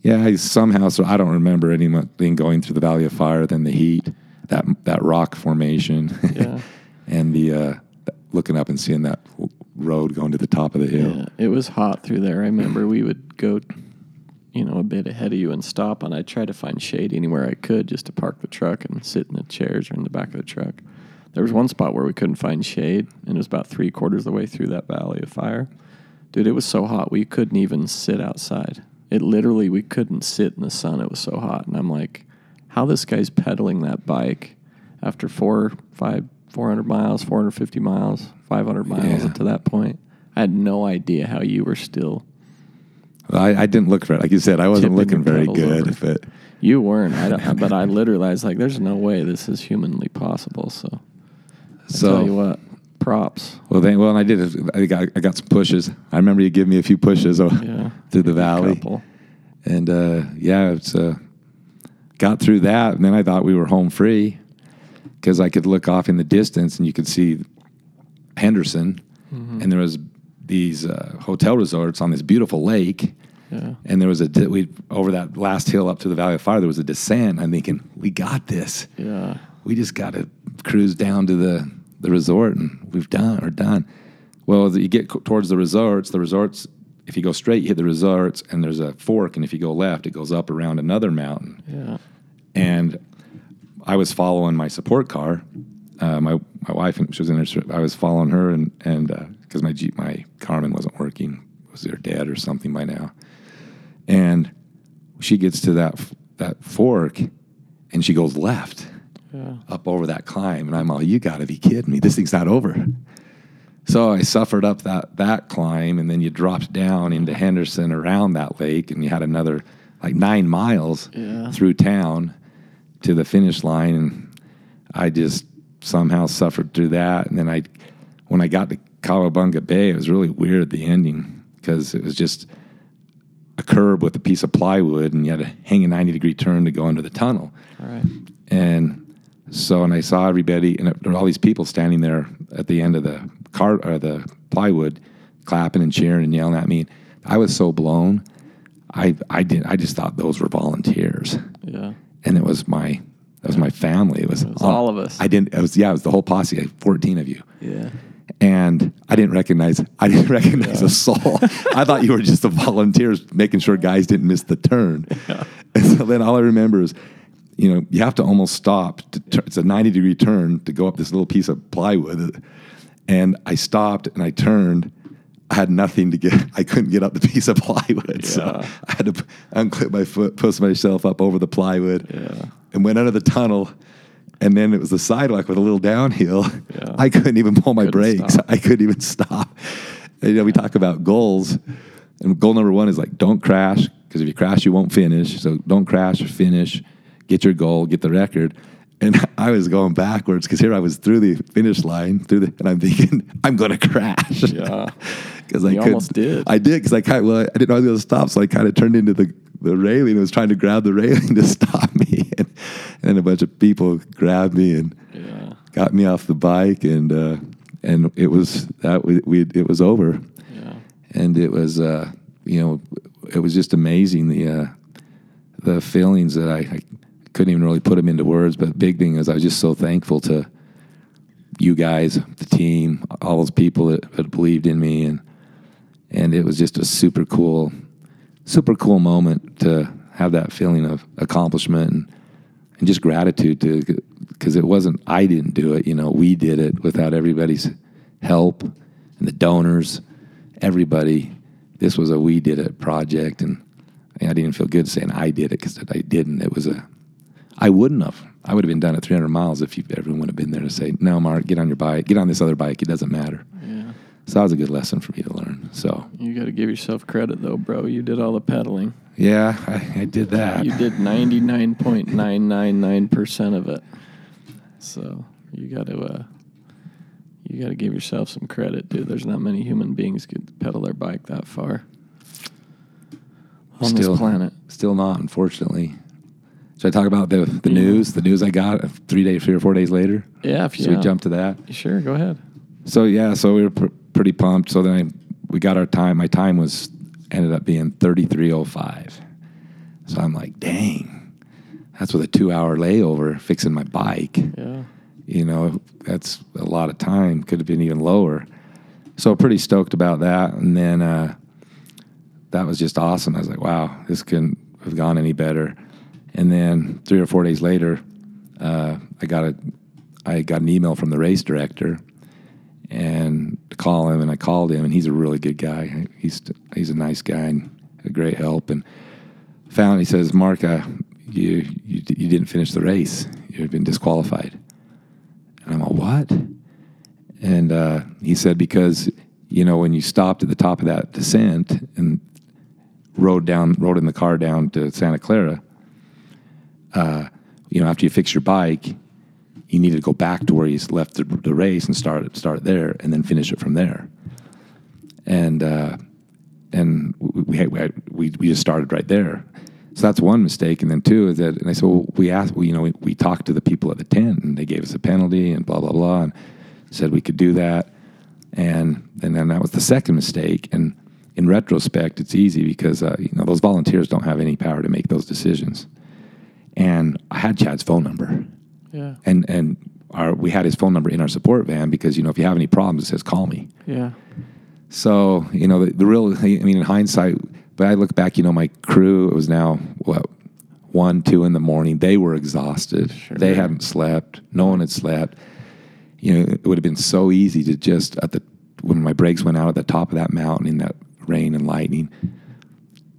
yeah, I somehow. So I don't remember anything going through the Valley of Fire than the heat, that that rock formation, Yeah. and the uh, looking up and seeing that road going to the top of the hill. Yeah, it was hot through there. I remember we would go, you know, a bit ahead of you and stop, and I'd try to find shade anywhere I could just to park the truck and sit in the chairs or in the back of the truck. There was one spot where we couldn't find shade, and it was about three quarters of the way through that valley of fire. Dude, it was so hot we couldn't even sit outside. It literally we couldn't sit in the sun. It was so hot, and I'm like, how this guy's pedaling that bike after four, five, 400 miles, 450 miles, 500 miles Yeah. up to that point. I had no idea how you were still. I, I didn't look for it. Like you said, I wasn't Tipping looking the very pedals good. over. But You weren't, I don't, but I literally I was like, "There's no way this is humanly possible." So, I so tell you what, props. Well, then, well, and I did. I got, I got some pushes. I remember you giving me a few pushes uh, Yeah, through the valley, couple. and uh, yeah, it's uh, got through that. And then I thought we were home free because I could look off in the distance and you could see Henderson, Mm-hmm. and there was these uh, hotel resorts on this beautiful lake. Yeah, And there was a we over that last hill up to the Valley of Fire. There was a descent. I'm thinking, we got this yeah, we just got to cruise down to the, the resort and we've done or done. Well, as you get towards the resorts, the resorts, if you go straight, you hit the resorts and there's a fork. And if you go left, it goes up around another mountain. yeah, And I was following my support car. Uh, my, my wife, she was in her, I was following her and, and, uh, cause my Jeep, my Garmin wasn't working, was either dead or something by now. And she gets to that, that fork and she goes left yeah. up over that climb, and I'm all, you got to be kidding me! This thing's not over. So I suffered up that that climb, and then you dropped down into Henderson around that lake, and you had another like nine miles Yeah. through town to the finish line, and I just somehow suffered through that. And then I, when I got to Cowabunga Bay, it was really weird the ending because it was just a curb with a piece of plywood, and you had to hang a 90 degree turn to go into the tunnel. All right. And so, and I saw everybody, and there were all these people standing there at the end of the car or the plywood, clapping and cheering and yelling at me. I was so blown. I I did. I just thought those were volunteers, Yeah, and it was my That was my family. It was, was all of us. I didn't. It was yeah. It was the whole posse. Fourteen of you. Yeah. And I didn't recognize. I didn't recognize a soul. I thought you were just the volunteers making sure guys didn't miss the turn. And so then all I remember is, you know, you have to almost stop. To tur- it's a ninety degree turn to go up this little piece of plywood, and I stopped and I turned. I had nothing to get. I couldn't get up the piece of plywood, so I had to unclip my foot, push myself up over the plywood, Yeah. and went under the tunnel. And then it was the sidewalk with a little downhill. Yeah. I couldn't even pull my Couldn't brakes. stop. I couldn't even stop. And, you know, we talk about goals, and goal number one is like don't crash because if you crash, you won't finish. So don't crash, finish, get your goal, get the record. And I was going backwards because here I was through the finish line, through the, and I'm thinking I'm going to crash. Yeah. because I You couldn't- almost did. I did because I kind of, well, I didn't know I was going to stop, so I kind of turned into the the railing and was trying to grab the railing to stop me, and, and then a bunch of people grabbed me and Yeah. got me off the bike, and uh, and it was that we, we it was over, Yeah. and it was uh, you know it was just amazing the uh, the feelings that I, I couldn't even really put them into words, but the big thing is I was just so thankful to you guys, the team, all those people that, that believed in me, and and it was just a super cool, super cool moment to have that feeling of accomplishment and, and just gratitude to because it wasn't I didn't do it, you know, we did it without everybody's help and the donors, everybody. This was a we did it project, and I didn't feel good saying I did it because I didn't. It was a I wouldn't have. I would have been done at 300 miles if you, everyone would have been there to say, "No, Mark, get on your bike. Get on this other bike. It doesn't matter." Yeah. So that was a good lesson for me to learn. So You got to give yourself credit though, bro. You did all the pedaling. yeah, I, I did that. You did 99.999% of it. So, you got to uh you got to give yourself some credit, dude. There's not many human beings could pedal their bike that far on Still- this planet. Still not, unfortunately. Should I talk about the the news? The news I got three days, three or four days later. Yeah, if Should yeah. we jump to that? Sure, go ahead. So yeah, so we were pr- pretty pumped. So then I, we got our time. My time was ended up being thirty three oh five. So I'm like, dang, that's with a two hour layover fixing my bike. Yeah. You know, that's a lot of time. Could have been even lower. So pretty stoked about that. And then uh, that was just awesome. I was like, wow, this couldn't have gone any better. And then three or four days later, uh, I got a I got an email from the race director and to call him and I called him and he's a really good guy. He's he's a nice guy and a great help and found he says, Mark, uh, you, you you didn't finish the race. You've been disqualified. And I'm like, what? And uh, he said, because, you know, when you stopped at the top of that descent and rode down, rode in the car down to Santa Clara, uh, you know, after you fix your bike, you need to go back to where you left the, the race and start start there and then finish it from there. And uh, and we, we we we just started right there. So that's one mistake. And then two is that, and I said, well, we asked, well, you know, we, we talked to the people at the tent and they gave us a penalty and blah, blah, blah, and said we could do that. And, and then that was the second mistake. And in retrospect, it's easy because, uh, you know, those volunteers don't have any power to make those decisions. And I had Chad's phone number Yeah. and, and our, we had his phone number in our support van because, you know, if you have any problems, it says call me. Yeah. So, you know, the, the real, I mean, in hindsight, but I look back, you know, my crew, it was now, what, one, two in the morning. They were exhausted. Sure. They hadn't slept. No one had slept. You know, it would have been so easy to just, at the, when my brakes went out at the top of that mountain in that rain and lightning,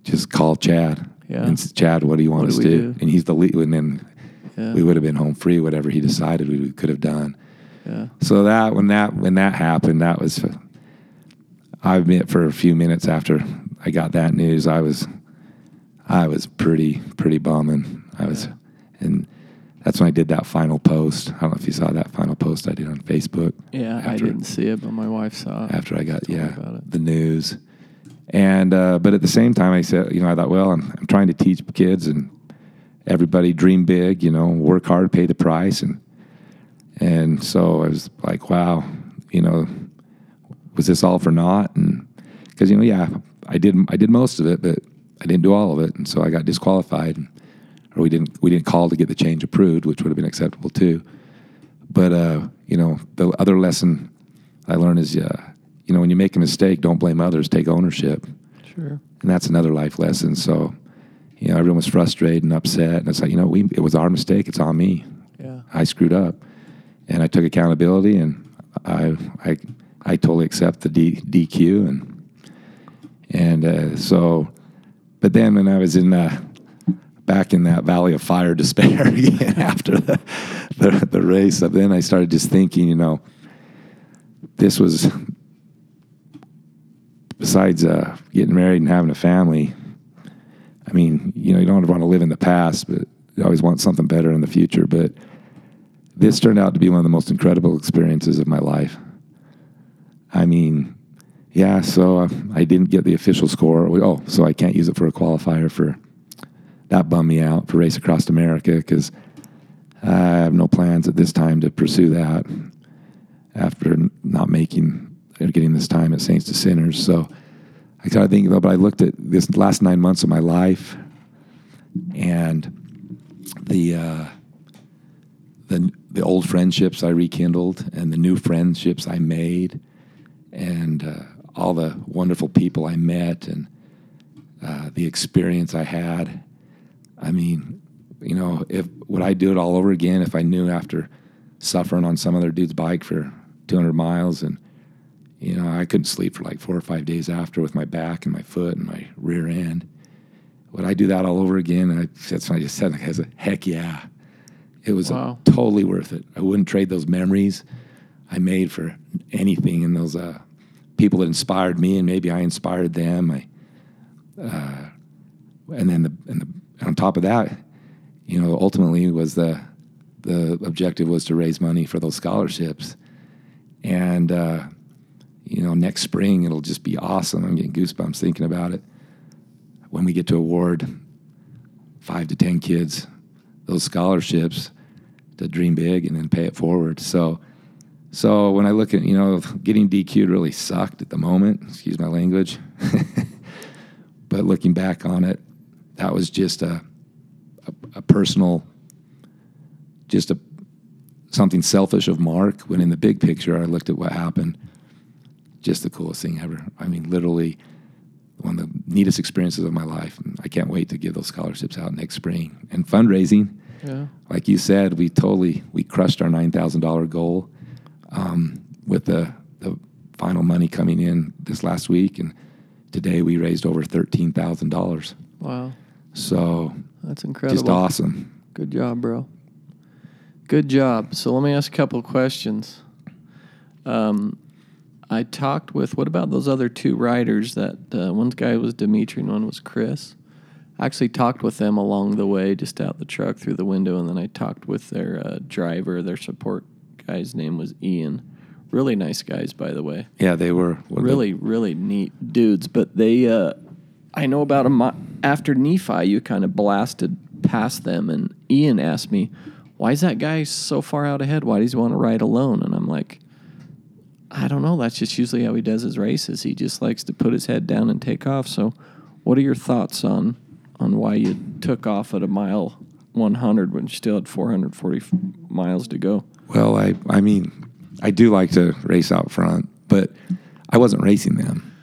just call Chad. Yeah. And Chad, what do you want What us to do? do? And he's the lead. And then Yeah. we would have been home free, whatever he decided we could have done. Yeah. So that when that when that happened, that was. I admit, for a few minutes after I got that news, I was, I was pretty pretty bumming. I was, and that's when I did that final post. I don't know if you saw that final post I did on Facebook. Yeah, I didn't see it, but my wife saw it. after I got yeah the news, and uh, but at the same time I said you know I thought well I'm, I'm trying to teach kids and everybody dream big you know work hard pay the price. And and so I was like wow you know was this all for naught? And because you know yeah I did I did most of it but I didn't do all of it. And so I got disqualified or we didn't we didn't call to get the change approved, which would have been acceptable too. But uh, you know, the other lesson I learned is, uh, you know, when you make a mistake, don't blame others. Take ownership, Sure. and that's another life lesson. So, you know, everyone was frustrated and upset, and it's like, you know, we it was our mistake. It's on me. Yeah. I screwed up, and I took accountability, and I I I totally accept the D, DQ, and and uh, so, but then when I was in uh, back in that valley of fire despair again after the, the the race, then I started just thinking, you know, this was besides uh, getting married and having a family. I mean, you know, you don't want to live in the past, but you always want something better in the future. But this turned out to be one of the most incredible experiences of my life. I mean, yeah, so uh, I didn't get the official score. Oh, so I can't use it for a qualifier for that bummed me out for Race Across America because I have no plans at this time to pursue that after not making or getting this time at Saints to Sinners. So I started thinking, but I looked at this last nine months of my life and the uh, the the old friendships I rekindled and the new friendships I made and uh, all the wonderful people I met and uh, the experience I had. I mean, you know, if would I do it all over again if I knew after suffering on some other dude's bike for 200 miles and you know I couldn't sleep for like four or five days after with my back and my foot and my rear end. Would I do that all over again? And I, that's what I just said. I said, heck yeah. It was Wow. totally worth it. I wouldn't trade those memories I made for anything. And those uh, people that inspired me, and maybe I inspired them. I, uh, and then the and the on top of that, you know, ultimately was the the objective was to raise money for those scholarships, and uh, you know, next spring it'll just be awesome. I'm getting goosebumps thinking about it. When we get to award five to ten kids those scholarships to dream big and then pay it forward. So, so when I look at you know getting DQ'd really sucked at the moment. Excuse my language, but looking back on it, that was just a a, a personal, just a something selfish of Mark. When in the big picture, I looked at what happened. Just the coolest thing ever. I mean, literally one of the neatest experiences of my life. And I can't wait to give those scholarships out next spring. And fundraising, Yeah. like you said, we totally we crushed our nine thousand dollar goal um, with the the final money coming in this last week, and today we raised over thirteen thousand dollars. Wow. So That's incredible. just awesome. Good job, bro. Good job. So let me ask a couple questions. Um, I talked with what about those other two riders? That uh, one guy was Dimitri and one was Chris. I actually talked with them along the way, just out the truck through the window, and then I talked with their uh, driver. Their support guy's name was Ian. Really nice guys, by the way Yeah, they were one of the- really really neat dudes but they uh i know about a mi- after nephi you kind of blasted past them and ian asked me why is that guy so far out ahead why does he want to ride alone and i'm like i don't know that's just usually how he does his races he just likes to put his head down and take off so what are your thoughts on on why you took off at a mile 100 when you still had 440 miles to go Well, I I mean, I do like to race out front, but I wasn't racing them.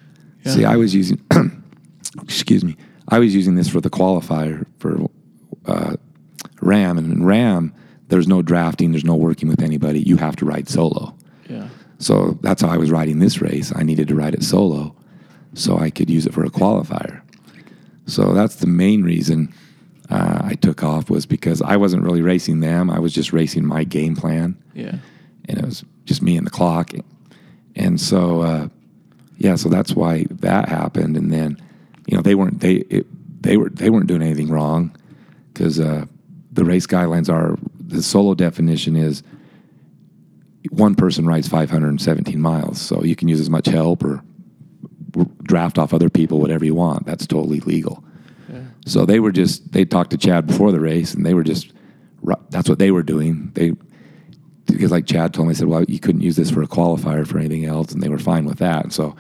Yeah. See, I was using, excuse me, I was using this for the qualifier for uh, RAAM, and in RAAM, there's no drafting, there's no working with anybody. You have to ride solo. So that's how I was riding this race. I needed to ride it solo so I could use it for a qualifier. So that's the main reason uh, I took off was because I wasn't really racing them. I was just racing my game plan, yeah and it was just me and the clock. And so, uh, yeah, so that's why that happened. And then, you know, they weren't they it, they were they weren't doing anything wrong because uh, the race guidelines are the solo definition is one person rides 517 miles, so you can use as much help or draft off other people, whatever you want. That's totally legal. yeah So they were just they talked to Chad before the race, and they were just that's what they were doing. They because like Chad told me, I said, well, you couldn't use this for a qualifier for anything else, and they were fine with that. So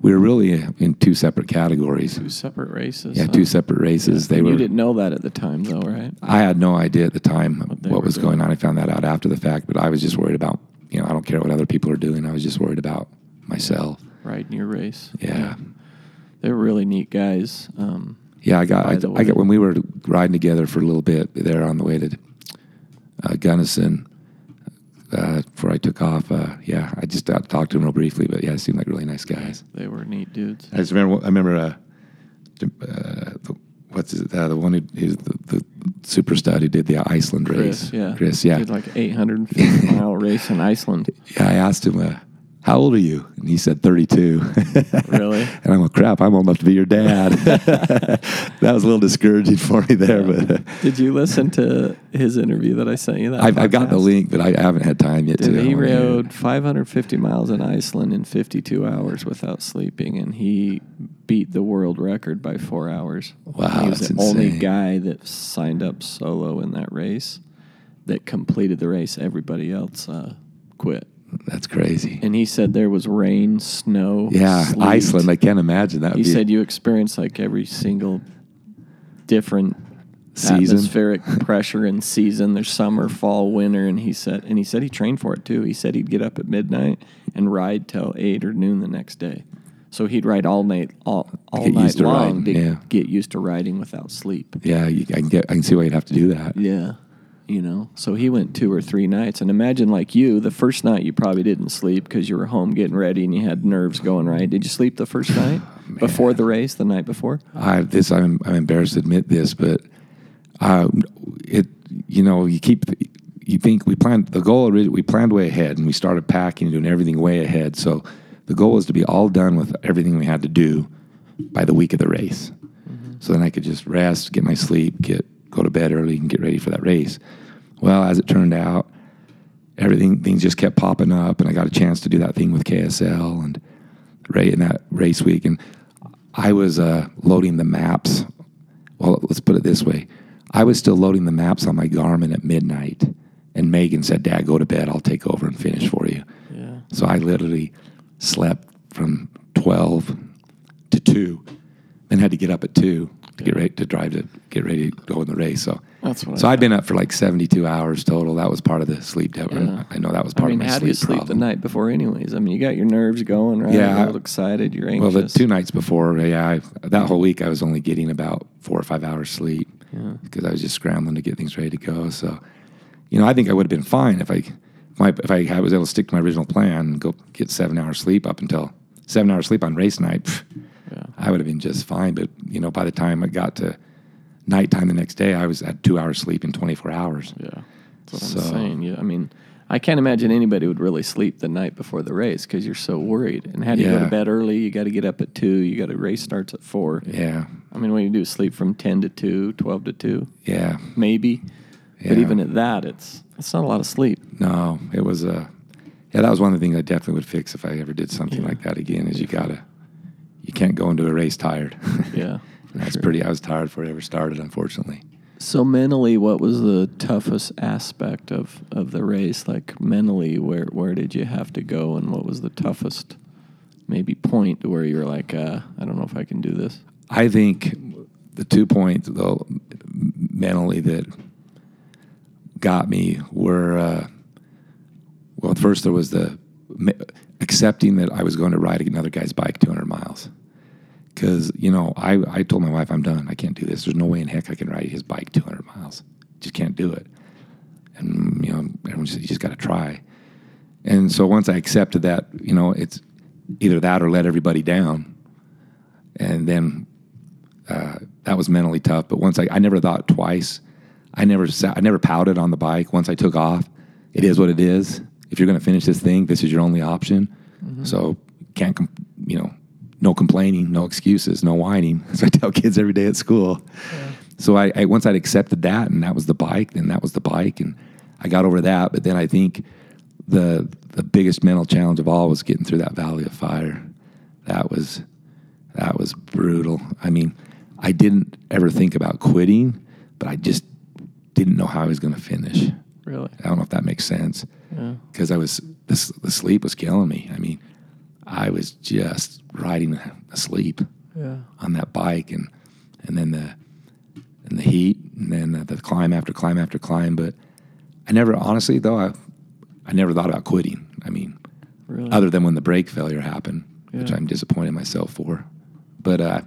we were really in two separate categories. Two separate races. Yeah, huh? two separate races. They were. You didn't know that at the time, though, right? I had no idea at the time What what, was doing. going on. I found that out after the fact, but I was just worried about, you know, I don't care what other people are doing. I was just worried about myself. Riding your race. Yeah. They were really neat guys. Um, Yeah, I got, I, I got, when we were riding together for a little bit there on the way to uh, Gunnison, uh, before I took off, uh, yeah, I just uh, talked to them real briefly, but yeah, it seemed like really nice guys. they were neat dudes. I just remember, I remember, uh, uh, the, what's his, uh, the one who, who's the, the super stud who did the Iceland race. Chris, yeah. Chris, yeah. he Did like 850 mile race in Iceland. Yeah, I asked him, uh, how old are you? And he said 32. Really? and I'm like, crap, I'm old enough to be your dad. that was a little discouraging for me there, but uh, Did you listen to his interview that I sent you? That I've, I've got the link, but I haven't had time yet Dude, to. he I wanna hear it. rode 550 miles in Iceland in 52 hours without sleeping, and he beat the world record by four hours. Wow, he was the only guy that signed up solo in that race that completed the race. Everybody else uh, quit. That's crazy. And he said there was rain, snow, yeah, sleet. Iceland. I can't imagine that. He be, said you experience like every single different Season? atmospheric pressure and season. There's summer, fall, winter, and he said, and he said he trained for it too. He said he'd get up at midnight and ride till eight or noon the next day. So he'd ride all night, all, all Get night used to long riding, to yeah. get used to riding without sleep. yeah, you, I can get. I can see why you'd have to do that. Yeah. You know, so he went two or three nights. And imagine, like you, the first night you probably didn't sleep because you were home getting ready and you had nerves going right. Did you sleep the first night before the race, the night before? I this I'm I'm embarrassed to admit this, but uh, it you know you keep you think we planned the goal we planned way ahead and we started packing and doing everything way ahead. So the goal was to be all done with everything we had to do by the week of the race. So then I could just rest, get my sleep, get go to bed early, and get ready for that race. Well, as it turned out, everything things just kept popping up, and I got a chance to do that thing with KSL and right in that race week, and I was uh, loading the maps. Well, let's put it this way: I was still loading the maps on my Garmin at midnight, and Megan said, "Dad, go to bed. I'll take over and finish for you." Yeah. So I literally slept from twelve to two, then had to get up at two to get ready to drive to get ready to go in the race. So That's what so I I'd been up for like seventy-two hours total. That was part of the sleep. Debt. Yeah. I know that was I part mean, of my how do sleep you sleep problem. the night before, anyways? I mean, you got your nerves going, right? Yeah, You're a I- little excited. You're anxious. Well, the two nights before, yeah, I, that whole week I was only getting about four or five hours sleep Yeah. because I was just scrambling to get things ready to go. So, you know, I think I would have been fine if I, if, my, if I had- was able to stick to my original plan and go get seven hours sleep up until seven hours sleep on race night. pff, Yeah. I would have been just fine. But you know, by the time I got to nighttime the next day, I was at two hours sleep in 24 hours. Yeah, that's what So- I'm saying. Yeah, I mean, I can't imagine anybody would really sleep the night before the race because you're so worried. And how do you go Yeah. to bed early? You got to get up at two. You got to race starts at four. Yeah, I mean, what do you do? Sleep from ten to two, 12 to two, yeah. maybe. But Yeah. even at that, it's it's not a lot of sleep. No, it was a. yeah, that was one of the things I definitely would fix if I ever did something like that again. Is you gotta, you can't go into a race tired. Yeah, that's pretty. I was tired before I ever started, unfortunately. So mentally, what was the toughest aspect of, of the race? Like mentally, where where did you have to go, and what was the toughest maybe point where you're like, uh, I don't know if I can do this. I think the two points though mentally that got me were uh, well, first there was the accepting that I was going to ride another guy's bike 200 miles. Because you know, I, I told my wife I'm done. I can't do this. There's no way in heck I can ride his bike 200 miles. Just can't do it. And you know, everyone just you just got to try. And so once I accepted that, you know, it's either that or let everybody down. And then uh, that was mentally tough. But once I, I never thought twice. I never sat, I never pouted on the bike. Once I took off, it is what it is. If you're going to finish this thing, this is your only option. So can't you know, no complaining, no excuses, no whining. So I tell kids every day at school. So I, I once I'd accepted that, and that was the bike, then that was the bike, and I got over that. But then I think the the biggest mental challenge of all was getting through that valley of fire. That was that was brutal. I mean, I didn't ever think about quitting, but I just didn't know how I was going to finish. Really? I don't know if that makes sense Yeah. because I was this the sleep was killing me. I mean, I was just riding asleep Yeah. on that bike, and and then the and the heat, and then the, the climb after climb after climb. But I never, honestly, though, I I never thought about quitting. I mean, Really. other than when the brake failure happened, which I'm disappointed in myself for. But uh,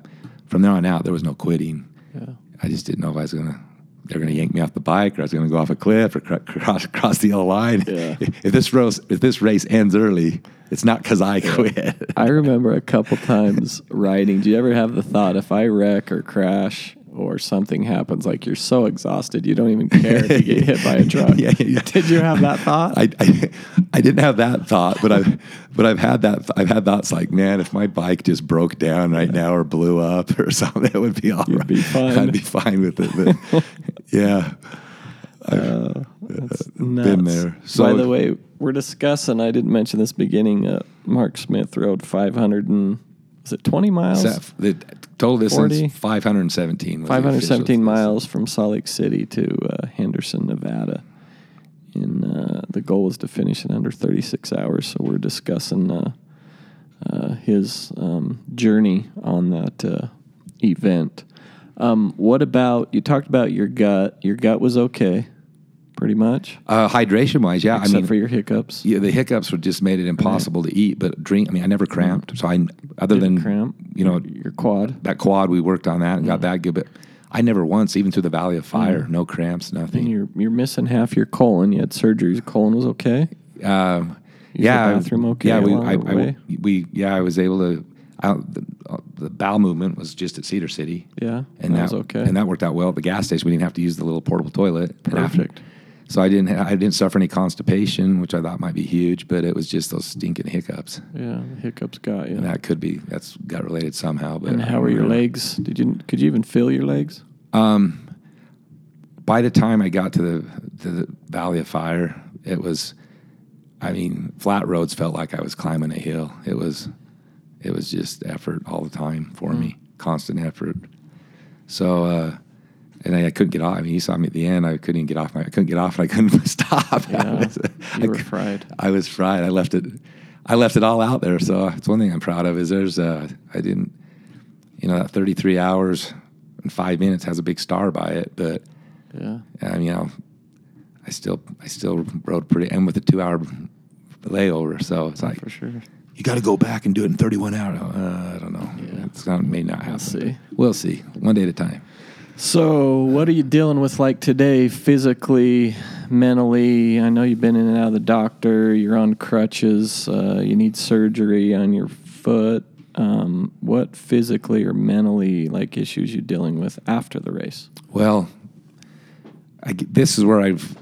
from there on out, there was no quitting. yeah. I just didn't know if I was gonna they're gonna yank me off the bike or I was gonna go off a cliff or cr- cross cross the yellow line. Yeah. If this race if this race ends early, it's not because I quit. I remember a couple times riding. Do you ever have the thought if I wreck or crash or something happens, like you're so exhausted you don't even care if you get hit by a truck? Yeah, yeah, yeah. Did you have that thought? I, I I didn't have that thought, but I've but I've had that I've had thoughts like, man, if my bike just broke down right now or blew up or something, it would be all You'd right. be fine. I'd be fine with it. But yeah, That's been nuts. there. By the way, we're discussing. I didn't mention this beginning. Uh, Mark Smith rode 500 and was it 20 miles? Seth, the total distance 40? 517. Was 517 official miles from Salt Lake City to uh, Henderson, Nevada. And uh, the goal was to finish in under 36 hours. So we're discussing uh, uh, his um, journey on that uh, event. Um, what about you talked about your gut? Your gut was okay, pretty much, Uh, hydration wise, yeah. except I mean, for your hiccups. yeah, the hiccups were just made it impossible to eat. But drink, I mean, I never cramped. So I, other Didn't than cramp. you know, your quad. that quad, we worked on that and got that good. But I never once, even through the Valley of Fire, no cramps, And nothing. you're you're missing half your colon. You had surgery. Your colon was okay. Use yeah, the bathroom okay Yeah, we, I, I- we, yeah, I was able to. I, the, uh, the bowel movement was just at Cedar City, Yeah, and that, that, was okay. and that worked out well at the gas station. We didn't have to use the little portable toilet. And after- Perfect. So I didn't, I didn't suffer any constipation, which I thought might be huge, but it was just those stinking hiccups, Yeah, hiccups got you. and that could be that's gut related somehow. But And how were your legs? Did you could you even feel your legs? Um, by the time I got to the to the Valley of Fire, it was, I mean, flat roads felt like I was climbing a hill. It was, it was just effort all the time for me, constant effort. So, uh, and I, I couldn't get off. I mean, he saw me at the end. I couldn't even get off. My, I couldn't get off, and I couldn't stop. I was- you I were fried. I was fried. I left it. I left it all out there. So it's one thing I'm proud of is there's uh, I didn't, you know, that 33 hours and five minutes has a big star by it, but Yeah, um, you know, I still I still rode pretty and with a two hour layover. So it's like for sure. you got to go back and do it in 31 hours. Uh, I don't know. Yeah. It's not may not happen. see. We'll see. One day at a time. So, what are you dealing with like today, physically, mentally? I know you've been in and out of the doctor. You're on crutches. Uh, you need surgery on your foot. Um, what physically or mentally like issues you dealing with after the race? Well, I, this is where I've,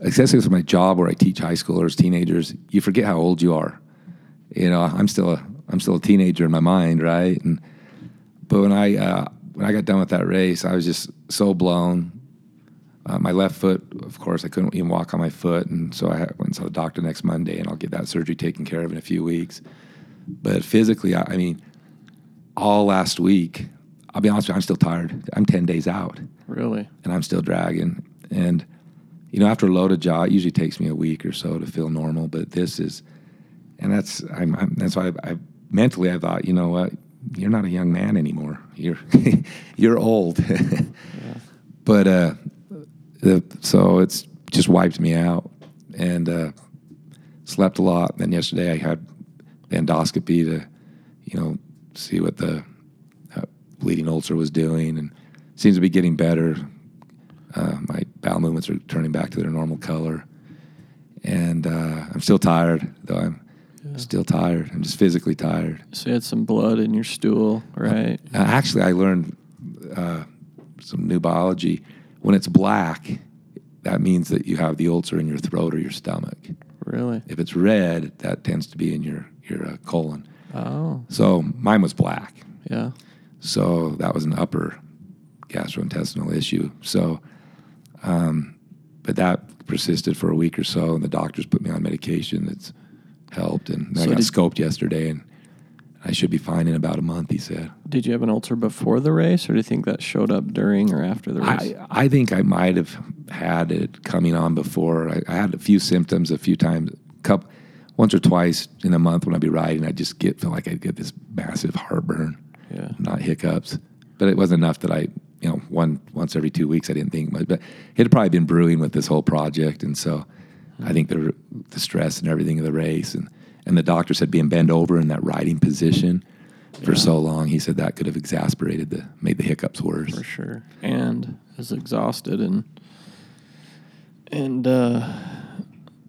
especially with my job where I teach high schoolers, teenagers, you forget how old you are. You know, I'm still a, I'm still a teenager in my mind, right? And but when I uh, when I got done with that race, I was just so blown. Uh, my left foot, of course, I couldn't even walk on my foot, and so I went and saw the doctor next Monday, and I'll get that surgery taken care of in a few weeks. But physically, I, I mean, all last week, I'll be honest with you, I'm still tired. I'm ten days out Really? and I'm still dragging. And you know, after a LOTOJA, it usually takes me a week or so to feel normal. But this is, and that's I'm, I'm that's why I, I mentally I thought, you know what, you're not a young man anymore. You're you're old. But uh, the, so it's just wiped me out, and uh, slept a lot. Then yesterday I had endoscopy to, you know, see what the uh, bleeding ulcer was doing, and seems to be getting better. Uh, my bowel movements are turning back to their normal color, and uh, I'm still tired. Though I'm still tired. I'm just physically tired. So you had some blood in your stool, right? Uh, actually, I learned uh, some new biology. When it's black, that means that you have the ulcer in your throat or your stomach. Really? If it's red, that tends to be in your your uh, colon. Oh, So mine was black. yeah. So that was an upper gastrointestinal issue. So, um, but that persisted for a week or so, and the doctors put me on medication that's helped. And So I got did- scoped yesterday, and I should be fine in about a month. He said. Did you have an ulcer before the race, or do you think that showed up during or after the race? I, I think I might have had it coming on before. I, I had a few symptoms a few times. Couple, once or twice in a month when I'd be riding, I'd just get feel like I'd get this massive heartburn, Yeah. not hiccups. But it wasn't enough that I, you know, one once every two weeks I didn't think much. But it had probably been brewing with this whole project, and so I think the the stress and everything of the race, and and the doctor said being bent over in that riding position for Yeah. so long, he said that could have exasperated the made the hiccups worse. for sure, and is exhausted and and uh,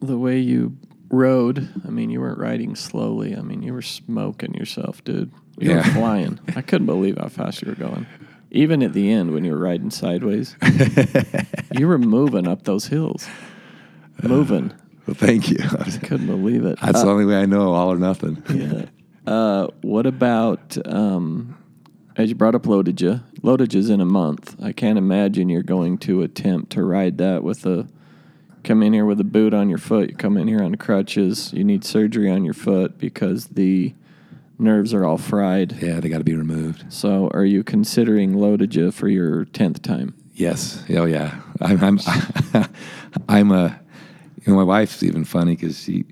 the way you rode. I mean, you weren't riding slowly. I mean, you were smoking yourself, dude. You were flying. I couldn't believe how fast you were going. Even at the end when you were riding sideways, you were moving up those hills, moving. Well, thank you. Couldn't believe it. That's Uh, the only way I know, all or nothing. yeah. Uh, what about um, as you brought up LOTOJA? LOTOJA's in a month. I can't imagine you're going to attempt to ride that with a come in here with a boot on your foot. You come in here on crutches. You need surgery on your foot because the nerves are all fried. Yeah, they got to be removed. So, are you considering LOTOJA for your tenth time? Yes. Oh, yeah. I'm. I'm. I'm a. You know, my wife's even funny because she,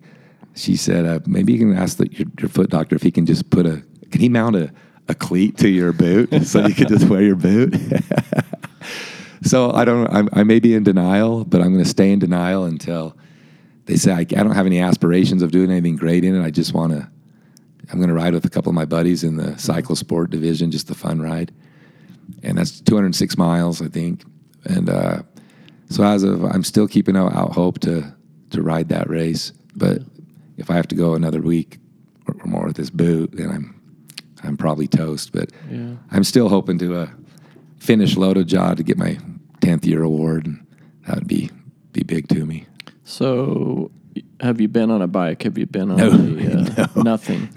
she said uh, maybe you can ask the, your, your foot doctor if he can just put a. Can he mount a, a cleat to your boot so you can just wear your boot? so I don't. I'm, I may be in denial, but I'm going to stay in denial until they say I, I don't have any aspirations of doing anything great in it. I just want to. I'm going to ride with a couple of my buddies in the cyclosport division, just a fun ride and that's 206 miles, I think. And uh, so as of, I'm still keeping out, out hope to to ride that race. But if I have to go another week or, or more with this boot, then I'm I'm probably toast. But Yeah. I'm still hoping to uh, finish LOTOJA to get my 10th year award, and that would be be big to me. So, have you been on a bike? Have you been on No, the, uh, no. nothing?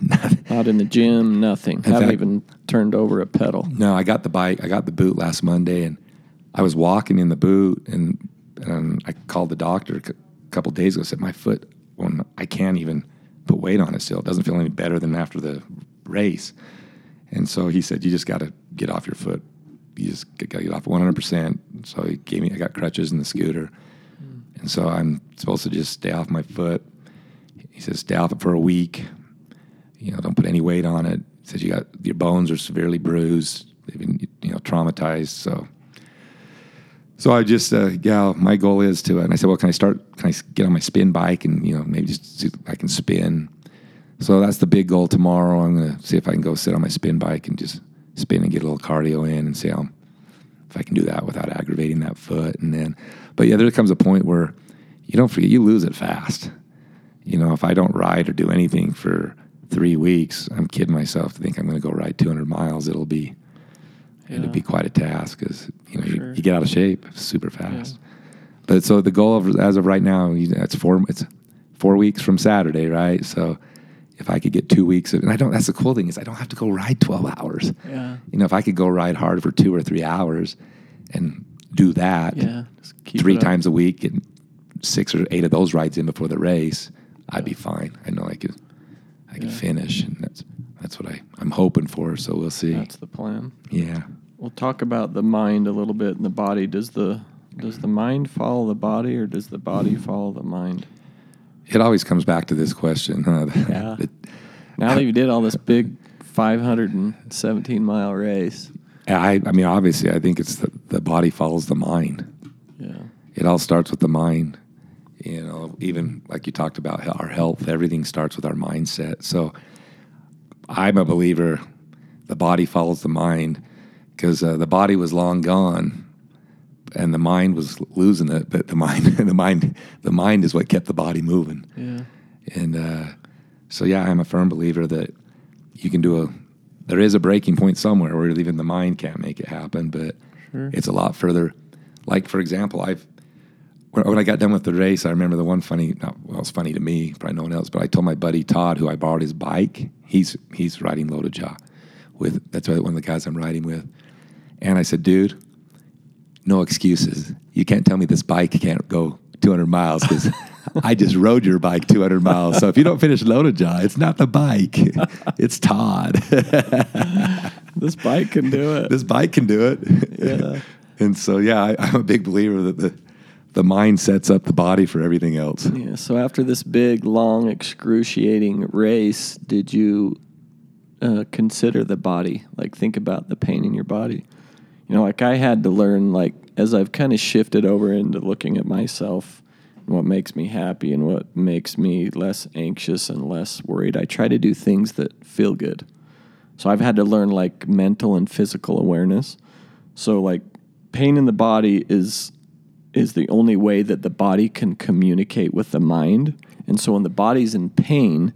Not in the gym. Nothing. Haven't fact- even turned over a pedal. No, I got the bike. I got the boot last Monday, and I was walking in the boot, and, and I called the doctor a couple days ago. Said my foot, when I can't even put weight on it still. It doesn't feel any better than after the race. And so he said, you just got to get off your foot. You just got to get off 100. percent So he gave me. I got crutches in the scooter, hmm. and so I'm supposed to just stay off my foot. He says, stay off it for a week you know, don't put any weight on it. He says you got your bones are severely bruised, they've been you know traumatized. So, so I just uh, yeah, my goal is to. And I said, well, can I start? Can I get on my spin bike and you know maybe just see I can spin? So that's the big goal tomorrow. I'm gonna see if I can go sit on my spin bike and just spin and get a little cardio in and see how if I can do that without aggravating that foot. And then, but yeah, there comes a point where you don't forget you lose it fast. You know, if I don't ride or do anything for three weeks, I'm kidding myself to think I'm going to go ride 200 miles. It'll be Yeah. it'd be quite a task because you know Sure. you, you get out of shape super fast. But so the goal of, as of right now, you, it's four it's four weeks from Saturday, right? So if I could get two weeks, of, and I don't. That's the cool thing is I don't have to go ride 12 hours. Yeah. You know, if I could go ride hard for two or three hours and do that Yeah. Three times a week, and six or eight of those rides in before the race, I'd be fine. I know I could, I could Yeah. finish, and that's that's what I I'm hoping for. So we'll see. That's the plan. yeah, We'll talk about the mind a little bit and the body. Does the does the mind follow the body or does the body follow the mind? it always comes back to this question. Huh? Yeah. It- Now that you did all this big 517 mile race. I I mean, obviously, I think it's the, the body follows the mind. Yeah. It all starts with the mind. You know, even like you talked about our health, everything starts with our mindset. So I'm a believer the body follows the mind because uh, the body was long gone and the mind was losing it, but the mind, the mind, the mind is what kept the body moving. Yeah. And uh, so, yeah, I'm a firm believer that you can do a. There is a breaking point somewhere where even the mind can't make it happen, but Sure. it's a lot further. Like for example, I've when, when I got done with the race, I remember the one funny. Not, well, it's funny to me, probably no one else, but I told my buddy Todd, who I borrowed his bike. He's he's riding LOTOJA with that's one of the guys I'm riding with, and I said, dude, no excuses. You can't tell me this bike can't go 200 miles because I just rode your bike 200 miles. So if you don't finish LOTOJA, it's not the bike, it's Todd. This bike can do it. this bike can do it. Yeah. and so, yeah, I, I'm a big believer that the the mind sets up the body for everything else. Yeah. So after this big, long, excruciating race, did you uh, consider the body? Like think about the pain in your body. You know, like I had to learn, like as I've kind of shifted over into looking at myself, and what makes me happy and what makes me less anxious and less worried. I try to do things that feel good. So I've had to learn like mental and physical awareness. So like pain in the body is is the only way that the body can communicate with the mind. And so when the body's in pain,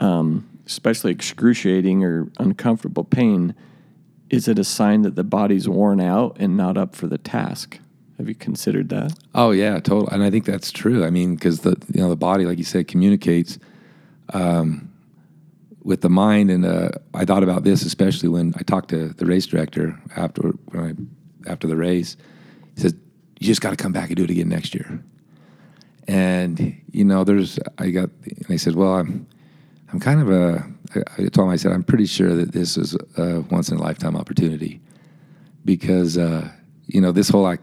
um, especially excruciating or uncomfortable pain, is it a sign that the body's worn out and not up for the task? Have you considered that? Oh yeah, total. And I think that's true. I mean, because the you know the body, like you said, communicates um, with the mind. And uh, I thought about this especially when I talked to the race director after when I after the race. He says, "You just got to come back and do it again next year." And you know, there's I got and I said, "Well, I'm I'm kind of a." I told him I said, "I'm pretty sure that this is a once in a lifetime opportunity." because uh, you know this whole act,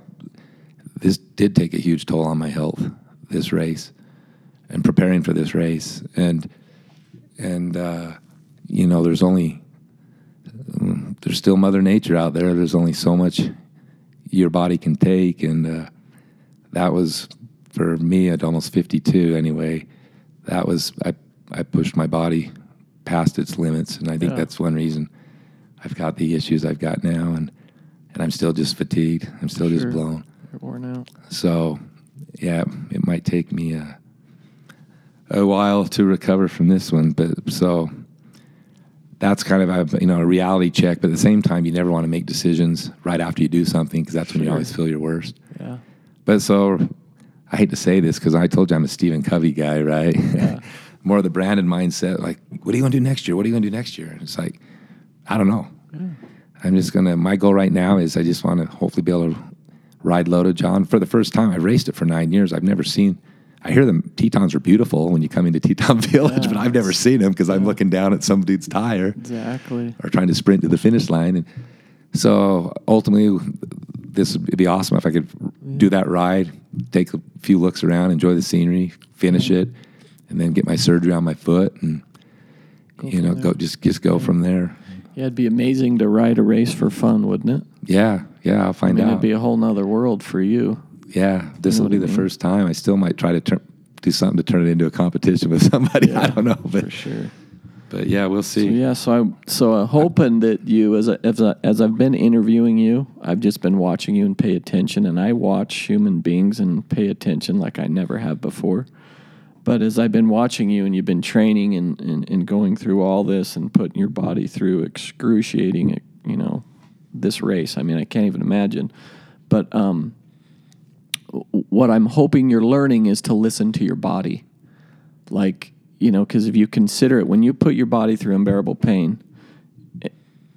this did take a huge toll on my health. This race and preparing for this race, and and uh, you know there's only um, there's still Mother Nature out there. There's only so much your body can take, and uh, that was for me at almost 52 anyway. That was I I pushed my body past its limits, and I think Yeah. that's one reason I've got the issues I've got now, and and I'm still just fatigued. I'm still Sure. just blown. You're worn out. So, yeah, it might take me a, a while to recover from this one. But so that's kind of a you know a reality check. But at the same time, you never want to make decisions right after you do something because that's when you always feel your worst. Yeah. But so I hate to say this because I told you I'm a Stephen Covey guy, right? Yeah. More of the branded mindset, like, what are you going to do next year? What are you going to do next year? And it's like, I don't know. I'm just going to, my goal right now is I just want to hopefully be able to ride LOTOJA. For the first time, I've raced it for nine years. I've never seen, I hear the Tetons are beautiful when you come into Teton Village, Yeah, but I've never seen them because I'm looking down at some dude's tire Exactly. or trying to sprint to the finish line. And so ultimately, this would be awesome if I could do that ride, take a few looks around, enjoy the scenery, finish it, and then get my surgery on my foot, and Go you know, there. go just just go from there. Yeah, it'd be amazing to ride a race for fun, wouldn't it? Yeah, yeah, I'll I find mean, out. it'd be a whole nother world for you. Yeah, this will be the first time. I still might try to turn, do something to turn it into a competition with somebody. I don't know, but for sure. but yeah, we'll So see. yeah, so I so I'm hoping that you, as I, as I, as I've been interviewing you, I've just been watching you and pay attention, and I watch human beings and pay attention like I never have before. But as I've been watching you and you've been training and, and, and going through all this and putting your body through excruciating, you know, this race. I mean, I can't even imagine. But um, what I'm hoping you're learning is to listen to your body like you know because if you consider it when you put your body through unbearable pain it,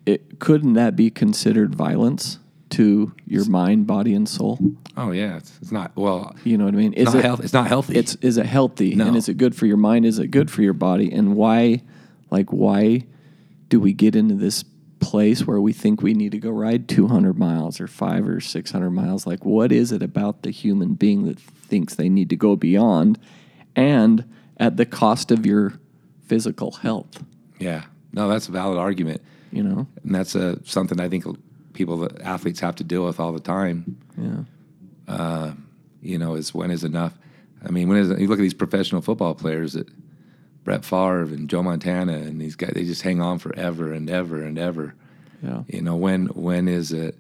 it couldn't that be considered violence to your mind body and soul Oh yeah, it's, it's not well. you know what i mean It's not health. It's not healthy. it's is it healthy No. and is it good for your mind is it good for your body and why like why do we get into this place where we think we need to go ride 200 miles or 5 or 600 miles like what is it about the human being that thinks they need to go beyond and at the cost of your physical health yeah. No, that's a valid argument. you know And that's uh, something I think people, that athletes, have to deal with all the time. yeah You know, is when is enough? I mean, when is you look at these professional football players that Brett Favre and Joe Montana and these guys, they just hang on forever and ever and ever. yeah You know, when when is it?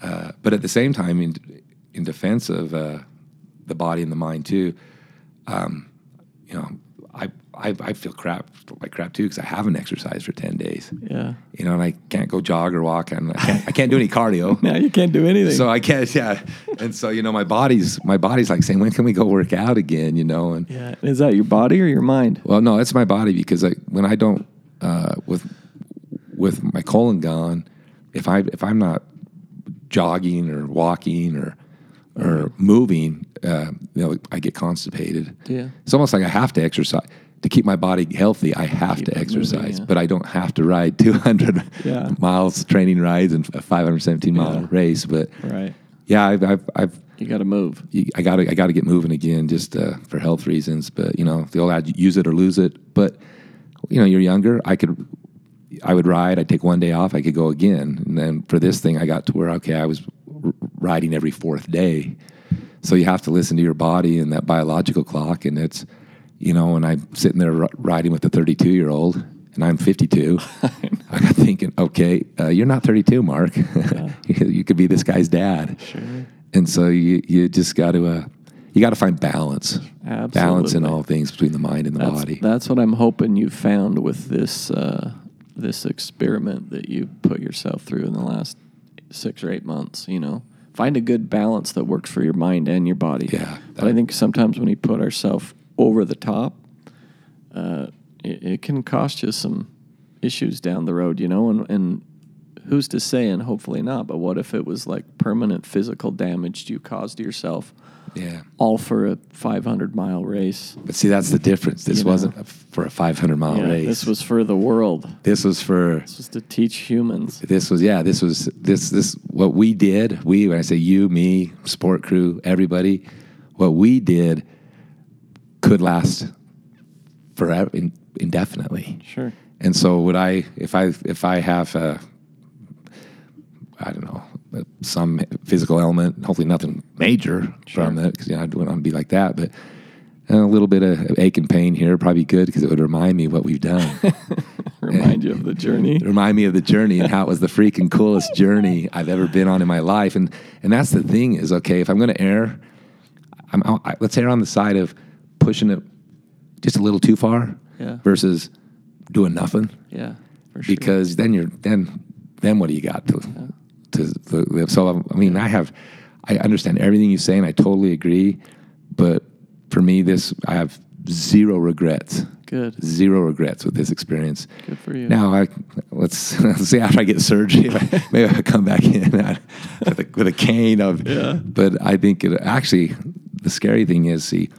Uh, but at the same time, in in defense of uh, the body and the mind too, um, you know, I, I I feel crap like crap too because I haven't exercised for ten days. yeah You know, and I can't go jog or walk, and I can't, I can't do any cardio. now you can't do anything So I can't, yeah. And so you know, my body's my body's like saying, when can we go work out again? You know, and yeah is that your body or your mind well, no, it's my body because I, when I don't uh, with with my colon gone, if I if I'm not jogging or walking or or moving, uh, you know, I get constipated. Yeah. it's almost like I have to exercise to keep my body healthy. I have Keep to it moving, exercise, yeah. but I don't have to ride 200 Yeah. miles training rides and a 517 mile Yeah. race. But right yeah, I've, I've, I've You got to move. I got to I got to get moving again just uh, for health reasons. But you know, the old ad, use it or lose it. But you know, you're younger. I could, I would ride. I'd take one day off. I could go again. And then for this thing, I got to where okay, I was r- riding every fourth day. So you have to listen to your body and that biological clock. And it's, you know, and I'm sitting there riding with a 32 year old, and I'm 52. I got thinking, okay, uh, you're not 32, Mark. you could be this guy's dad. Sure. And so you you just got to uh, you got to find balance, balance in all things between the mind and the That's, body. that's what I'm hoping you found with this uh, this experiment that you put yourself through in the last six or eight months. You know, find a good balance that works for your mind and your body. Yeah, but I think sometimes when we put ourselves over the top, uh, it, it can cost you some issues down the road. You know, and and who's to say? And hopefully not. But what if it was like permanent physical damage you caused to yourself? yeah. All for a 500 mile race. But see, that's the difference. This You wasn't for a 500 mile Yeah, race. This was for the world. this was for This was to teach humans. this was yeah. This was this this what we did. We when I say you, me, sport crew, everybody, what we did could last forever, in, indefinitely. Sure. And so would I if I if I have a I don't know some physical element, hopefully nothing major from Sure. it because you know, I don't want to be like that, but uh, a little bit of ache and pain here probably good because it would remind me what we've done. Remind you of the journey. remind me of the journey and how it was the freaking coolest journey I've ever been on in my life. And and that's the thing is okay if I'm going to err, I'm I, let's err on the side of pushing it just a little too far Yeah. versus doing nothing Yeah. For sure. because then you're then then what do you got to to live? So I mean, I have I understand everything you say, and I totally agree. But for me, this I have zero regrets, good. zero regrets with this experience. Good for you. Now, I, let's let's see after I get surgery, I, maybe I come back in with a, with a cane of. Yeah. But I think it actually the scary thing is, see,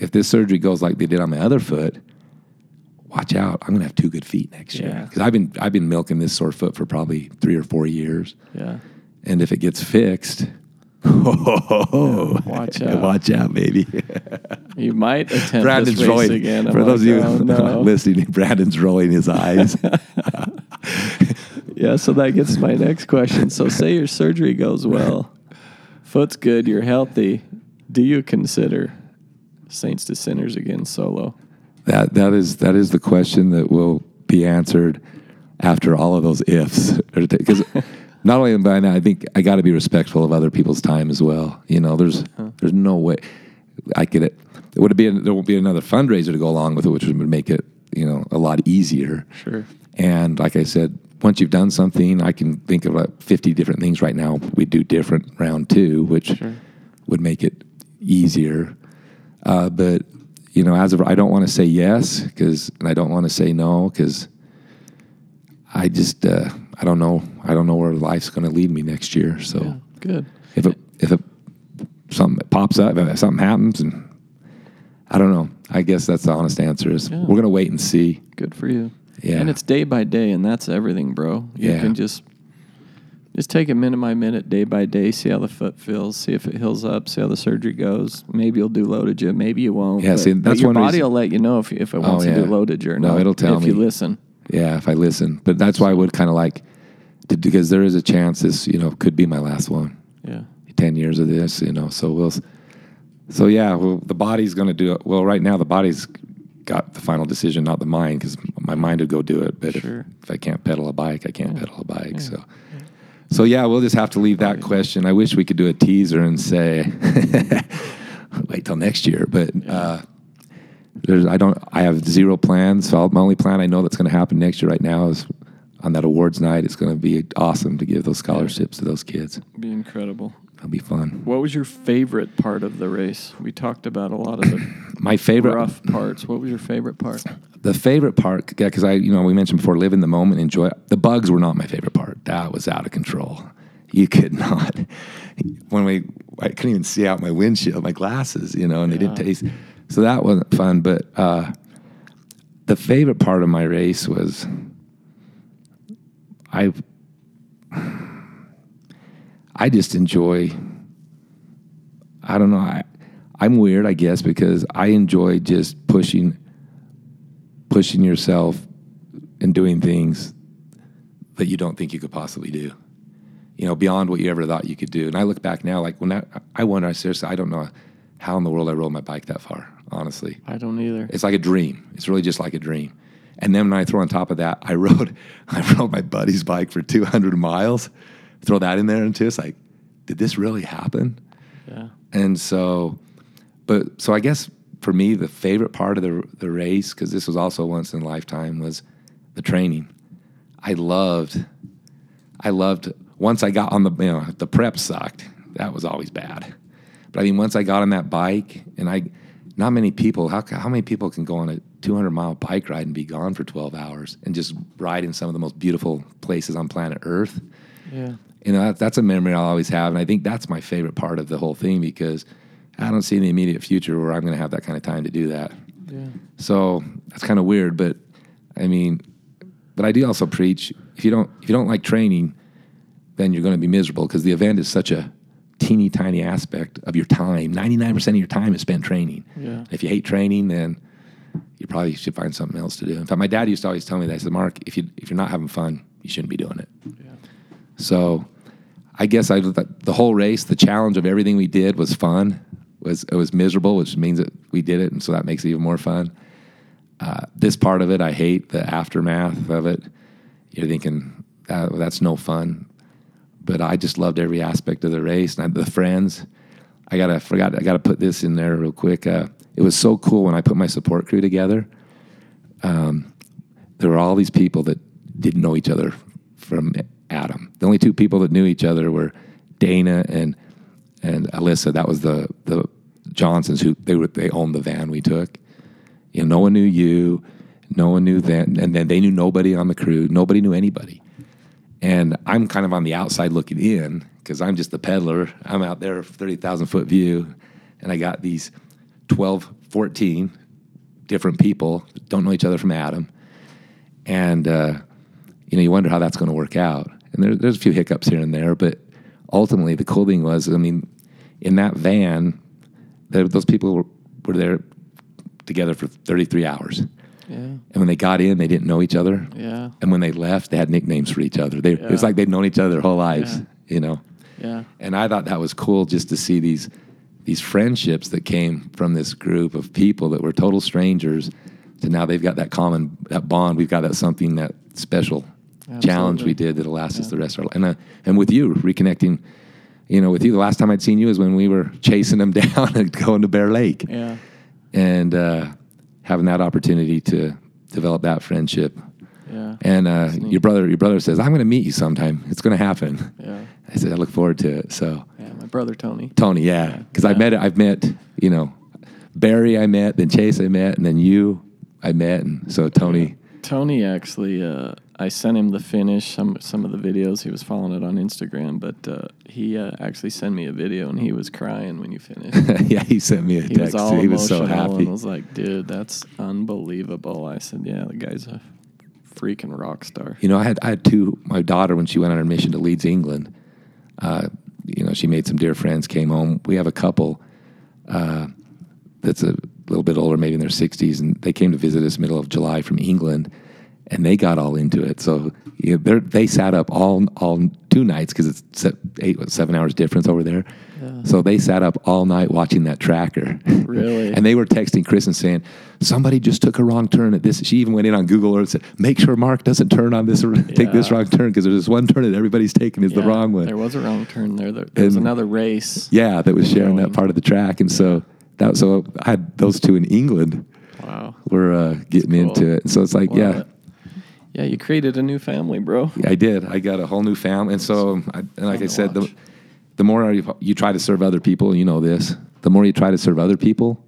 if this surgery goes like they did on my other foot, watch out. I'm gonna have two good feet next year because I've been I've been milking this sore foot for probably three or four years, Yeah. and if it gets fixed. watch out. Watch out, baby. You might attempt Brandon's this rolling. again. I'm For those of you oh, no. listening, Brandon's rolling his eyes. Yeah, so that gets to my next question. So, say your surgery goes well, foot's good, you're healthy. Do you consider Saints to Sinners again solo? That that is that is the question that will be answered after all of those ifs. Because not only but I think I got to be respectful of other people's time as well. You know, there's uh-huh. there's no way I could. It would it be there won't be another fundraiser to go along with it, which would make it you know a lot easier. Sure. And like I said, once you've done something, I can think of like 50 different things right now we do different round two, which Sure. would make it easier. Uh, but you know, as of I don't want to say yes because, and I don't want to say no because I just uh, I don't know I don't know where life's going to lead me next year. So Yeah, good. if it if it something pops up, if something happens, and I don't know. I guess that's the honest answer. Is Yeah. we're going to wait and see. Good for you. Yeah. And it's day by day, and that's everything, bro. You Yeah. can just just take it minute by minute, day by day, see how the foot feels, see if it heals up, see how the surgery goes. Maybe you'll do LOTOJA maybe you won't. Yeah, but, see, that's your one body reason- will let you know if if it oh, wants Oh, to do yeah. LOTOJA or No, not. it'll tell if me. you listen. Yeah, if I listen, but that's why I would kind of like to, because there is a chance this you know could be my last one. Yeah. 10 years of this, you know. So we'll, so yeah, well, the body's going to do it. Well, right now, the body's got the final decision, not the mind, because my mind would go do it. But Sure. if, if I can't pedal a bike, I can't pedal a bike. So, so yeah, we'll just have to leave that question. I wish we could do a teaser and say, wait till next year. But, uh, there's, I don't, I have zero plans. So my only plan I know that's going to happen next year right now is on that awards night. It's going to be awesome to give those scholarships to those kids. Be incredible. It'll be fun. What was your favorite part of the race? We talked about a lot of the My favorite, rough parts. What was your favorite part? the favorite part, yeah, because I, you know, we mentioned before, live in the moment, enjoy. The bugs were not my favorite part. That was out of control. You could not. When we, I couldn't even see out my windshield, my glasses, you know, and they didn't taste. So that wasn't fun. But uh, the favorite part of my race was, I, I just enjoy I don't know. I, I'm weird, I guess, because I enjoy just pushing, pushing yourself and doing things that you don't think you could possibly do. You know, beyond what you ever thought you could do. And I look back now, like when I, I wonder, I seriously, I don't know how in the world I rode my bike that far. Honestly, I don't either. it's like a dream. It's really just like a dream. And then when I throw on top of that, I rode, I rode my buddy's bike for 200 miles. Throw that in there, and it's like, did this really happen? Yeah. And so, but so I guess for me, the favorite part of the the race, because this was also once in a lifetime, was the training. I loved, I loved. Once I got on the, you know, the prep sucked. That was always bad. But I mean, once I got on that bike, and I, not many people. How how many people can go on a 200 mile bike ride and be gone for 12 hours and just ride in some of the most beautiful places on planet Earth? Yeah. you know that, that's a memory I'll always have, and I think that's my favorite part of the whole thing because I don't see in the immediate future where I'm going to have that kind of time to do that. Yeah. So that's kind of weird, but I mean, but I do also preach if you don't if you don't like training, then you're going to be miserable because the event is such a teeny tiny aspect of your time. Ninety nine percent of your time is spent training. Yeah. If you hate training, then you probably should find something else to do. In fact, my dad used to always tell me that. He said, "Mark, if you if you're not having fun, you shouldn't be doing it." Yeah. So I guess I the whole race, the challenge of everything we did was fun. Was it was miserable, which means that we did it, and so that makes it even more fun. Uh, this part of it, I hate the aftermath of it. You're thinking uh, that's no fun, but I just loved every aspect of the race and I, the friends. I gotta forgot I gotta put this in there real quick. Uh, it was so cool when I put my support crew together. Um, there were all these people that didn't know each other from Adam. The only two people that knew each other were Dana and and Alyssa. That was the the Johnsons who they were they owned the van we took. You know, no one knew you, no one knew them, and then they knew nobody on the crew. Nobody knew anybody. And I'm kind of on the outside looking in because I'm just the peddler. I'm out there, 30,000 foot view, and I got these 12, 14 different people don't know each other from Adam. And, uh, you know, you wonder how that's going to work out. And there, there's a few hiccups here and there, but ultimately the cool thing was, I mean, in that van, there, those people were, were there together for 33 hours. Yeah. And when they got in, they didn't know each other. Yeah. And when they left, they had nicknames for each other. They, It was like they'd known each other their whole lives, Yeah. you know. Yeah. And I thought that was cool just to see these these friendships that came from this group of people that were total strangers to now they've got that common that bond. We've got that something that special challenge we did that'll last us the rest of our life. And uh, and with you reconnecting, you know, with you the last time I'd seen you is when we were chasing them down and going to Bear Lake Yeah. and uh, having that opportunity to develop that friendship. Yeah. And uh, your brother, your brother says, "I'm going to meet you sometime. It's going to happen." Yeah. I said, "I look forward to it." So, Yeah. Brother Tony. Tony, yeah, because I Yeah. met, I've met, you know, Barry, I met, then Chase, I met, and then you, I met, and so Tony, Tony actually, uh, I sent him the finish, some some of the videos. He was following it on Instagram, but uh, he uh, actually sent me a video and he was crying when you finished. yeah, he sent me a he text. was. He was so happy. and was like, "Dude, that's unbelievable." I said, "Yeah, the guy's a freaking rock star." You know, I had I had two. My daughter, when she went on her mission to Leeds, England, uh, you know, she made some dear friends. Came home. We have a couple uh, that's a little bit older, maybe in their sixties, and they came to visit us middle of July from England, and they got all into it. So you know, they're- sat up all all two nights because it's eight seven hours difference over there. Yeah. So they sat up all night watching that tracker. Really? and they were texting Chris and saying, "Somebody just took a wrong turn at this." She even went in on Google Earth and said, "Make sure Mark doesn't turn on this or take this wrong turn because there's this one turn that everybody's taking is the wrong one." There was a wrong turn there. There, there was another race. yeah, that was sharing that part of the track, and so that so I had those two in England Wow. were uh, getting cool. into it. And so it's like, Love yeah, it. Yeah, you created a new family, bro. Yeah, I did. I got a whole new family, and so I, and like I said, the. The more you, you try to serve other people, you know this. The more you try to serve other people,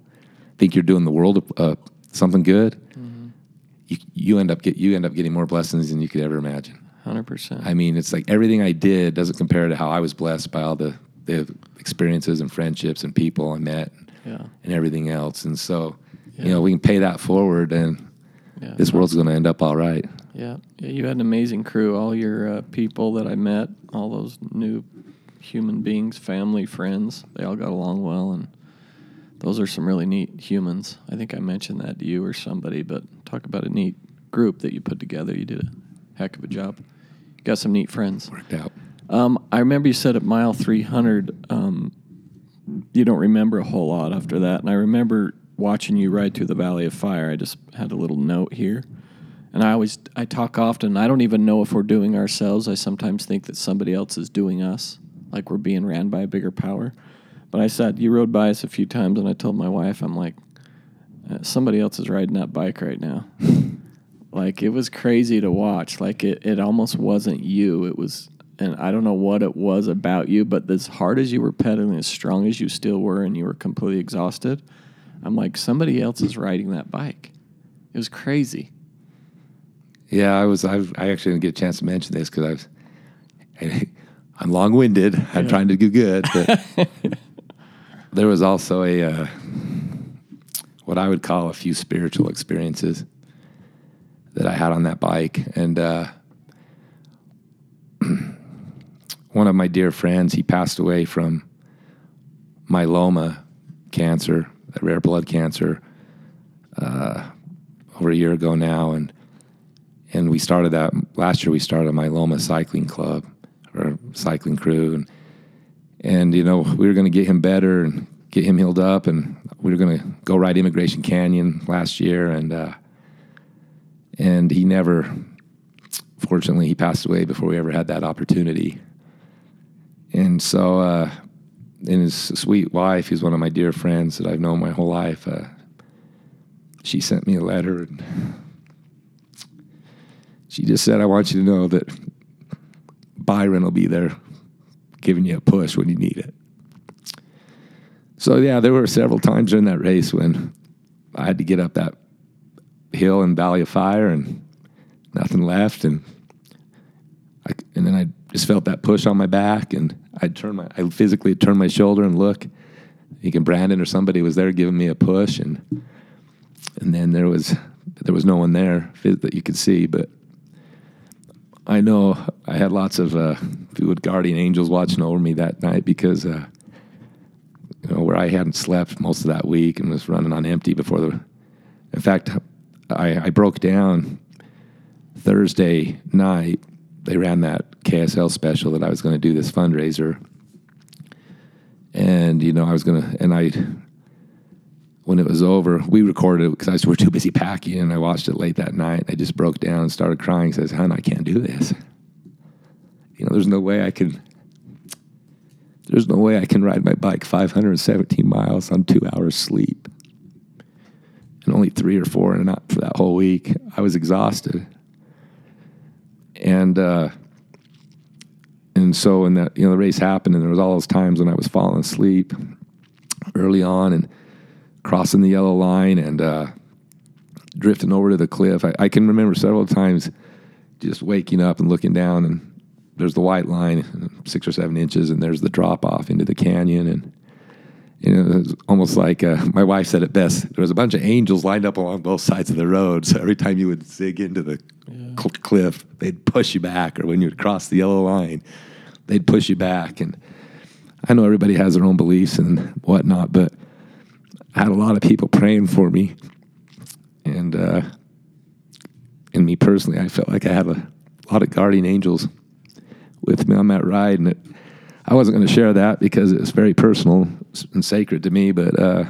think you're doing the world uh, something good. Mm-hmm. You, you end up get you end up getting more blessings than you could ever imagine. Hundred percent. I mean, it's like everything I did doesn't compare to how I was blessed by all the the experiences and friendships and people I met Yeah. and everything else. And so, Yeah. you know, we can pay that forward, and Yeah. this world's going to end up all right. Yeah. Yeah. You had an amazing crew. All your uh, people that I met, all those new human beings, family, friends. They all got along well, and those are some really neat humans. I think I mentioned that to you or somebody, but talk about a neat group that you put together. You did a heck of a job. You got some neat friends. Worked out. Um, I remember you said at mile 300, um, you don't remember a whole lot after that. And I remember watching you ride through the Valley of Fire. I just had a little note here. And I always, I talk often, I don't even know if we're doing ourselves. I sometimes think that somebody else is doing us, like we're being ran by a bigger power. But I said, you rode by us a few times, and I told my wife, I'm like, uh, somebody else is riding that bike right now. like it was crazy to watch. Like it, it almost wasn't you. It was, and I don't know what it was about you, but as hard as you were pedaling, as strong as you still were, and you were completely exhausted, I'm like, somebody else is riding that bike. It was crazy. Yeah, I was. I've, I actually didn't get a chance to mention this because I was. I'm long-winded. I'm trying to do good, but there was also a uh, what I would call a few spiritual experiences that I had on that bike, and uh, one of my dear friends, he passed away from myeloma cancer, a rare blood cancer, uh, over a year ago now, and and we started that last year. We started a myeloma cycling club cycling crew, and and you know we were going to get him better and get him healed up, and we were going to go ride Emigration Canyon last year, and uh, and he never, fortunately, he passed away before we ever had that opportunity, and so. Uh, and his sweet wife, who's one of my dear friends that I've known my whole life, uh, she sent me a letter and she just said, I want you to know that Byron will be there giving you a push when you need it. So, yeah, there were several times during that race when I had to get up that hill and Valley of Fire and nothing left. And, I, and then I just felt that push on my back and I'd turn my, I physically turn my shoulder and look. You can Brandon or somebody was there giving me a push. And, and then there was, there was no one there that you could see, but I know I had lots of uh, guardian angels watching over me that night because, uh, you know, where I hadn't slept most of that week and was running on empty before the. In fact, I, I broke down Thursday night. They ran that KSL special that I was going to do this fundraiser, and you know I was going to, and I when it was over, we recorded it because I was too busy packing, and I watched it late that night. I just broke down and started crying. Says, "Hun, I can't do this. You know, there's no way I can. There's no way I can ride my bike 517 miles on two hours sleep, and only three or four and not for that whole week. I was exhausted, and uh, and so when that you know the race happened, and there was all those times when I was falling asleep early on, and crossing the yellow line and uh, drifting over to the cliff. I, I, can remember several times just waking up and looking down, and there's the white line, six or seven inches, and there's the drop off into the canyon. And you know, it was almost like uh, my wife said it best. There was a bunch of angels lined up along both sides of the road. So every time you would zig into the yeah. cl- cliff, they'd push you back, or when you would cross the yellow line, they'd push you back. And I know everybody has their own beliefs and whatnot, but I had a lot of people praying for me, and uh, and me personally, I felt like I had a lot of guardian angels with me on that ride, and it, I wasn't going to share that because it was very personal and sacred to me. But uh,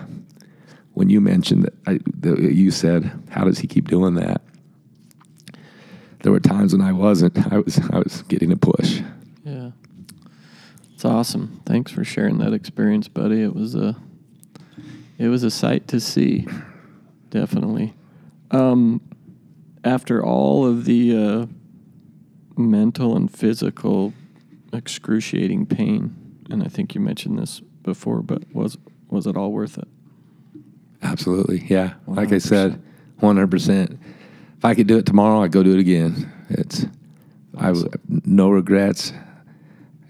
when you mentioned that, I, you said, "How does he keep doing that?" There were times when I wasn't. I was I was getting a push. Yeah, it's awesome. Thanks for sharing that experience, buddy. It was a it was a sight to see, definitely. Um, after all of the uh, mental and physical excruciating pain, and I think you mentioned this before, but was was it all worth it? Absolutely, yeah. 100%. Like I said, one hundred percent. If I could do it tomorrow, I'd go do it again. It's awesome. I no regrets.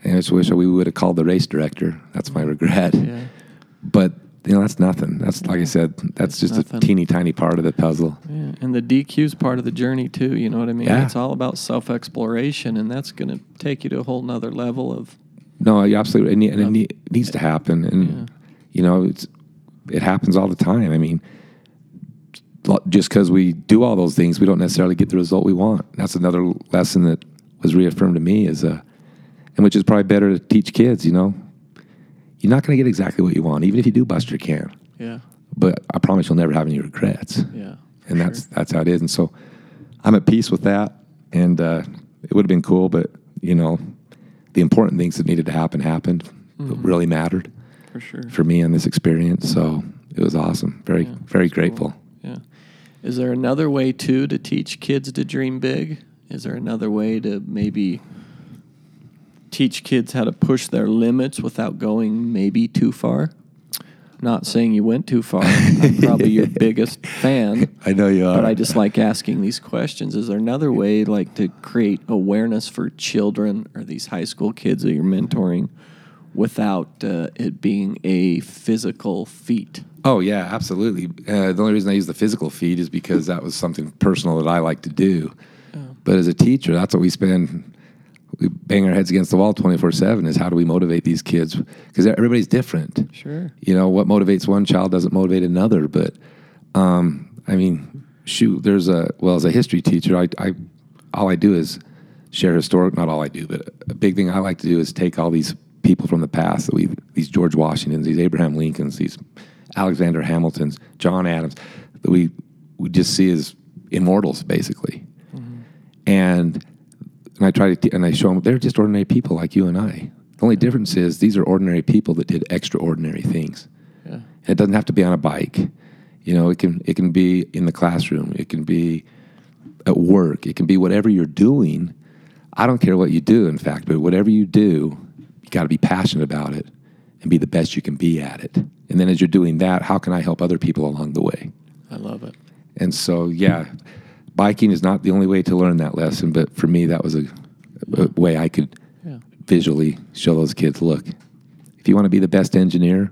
And I just wish we would have called the race director. That's my regret. Yeah. But you know, that's nothing. That's like I said, that's just nothing. a teeny tiny part of the puzzle. Yeah, and the DQ's part of the journey too. You know what I mean? Yeah. It's all about self exploration, and that's going to take you to a whole nother level of No, you absolutely, and it, and Of- ne- needs to happen, and Yeah. you know, it's it happens all the time. I mean, just because we do all those things, we don't necessarily get the result we want. That's another lesson that was reaffirmed to me is, uh, and which is probably better to teach kids. You know, you're not going to get exactly what you want, even if you do bust your can. Yeah. But I promise you'll never have any regrets. Yeah. and that's sure. that's how it is. And so I'm at peace with that. And uh, it would have been cool, but you know, the important things that needed to happen happened. That really mattered for sure. for me in this experience. So it was awesome. Very Yeah, very that's cool. grateful. Yeah. Is there another way too to teach kids to dream big? Is there another way to maybe teach kids how to push their limits without going maybe too far? Not saying you went too far. I'm probably your biggest fan. I know you are. But I just like asking these questions. Is there another way, like, to create awareness for children or these high school kids that you're mentoring, without uh, it being a physical feat? Oh yeah, absolutely. Uh, the only reason I use the physical feat is because that was something personal that I like to do. But as a teacher, that's what we spend. We bang our heads against the wall twenty four seven. Is how do we motivate these kids? Because everybody's different. Sure. You know what motivates one child doesn't motivate another. But um, I mean, shoot, there's a well as a history teacher, I, I all I do is share historic. Not all I do, but a big thing I like to do is take all these people from the past that we these George Washingtons, these Abraham Lincolns, these Alexander Hamiltons, John Adams, that we we just see as immortals basically. And and I try to t- and I show them they're just ordinary people like you and I. The only difference is these are ordinary people that did extraordinary things. Yeah. And it doesn't have to be on a bike. You know, it can it can be in the classroom. It can be at work. It can be whatever you're doing. I don't care what you do, in fact, but whatever you do, you got to be passionate about it and be the best you can be at it. And then as you're doing that, how can I help other people along the way? I love it. And so, yeah, biking is not the only way to learn that lesson, but for me, that was a, a way I could Yeah. visually show those kids look, if you want to be the best engineer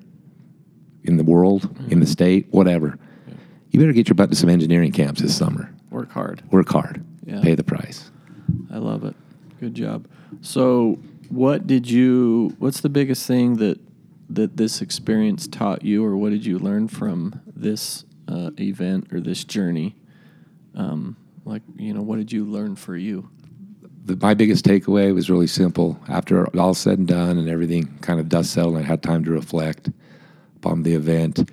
in the world, in the state, whatever, you better get your butt to some engineering camps this summer. Work hard. Work hard, Yeah. pay the price. I love it. Good job. So, what did you? What's the biggest thing that that this experience taught you, or what did you learn from this uh, event or this journey? Um, like, you know, what did you learn for you? The, my biggest takeaway was really simple. After all said and done and everything kind of dust settled, and I had time to reflect upon the event.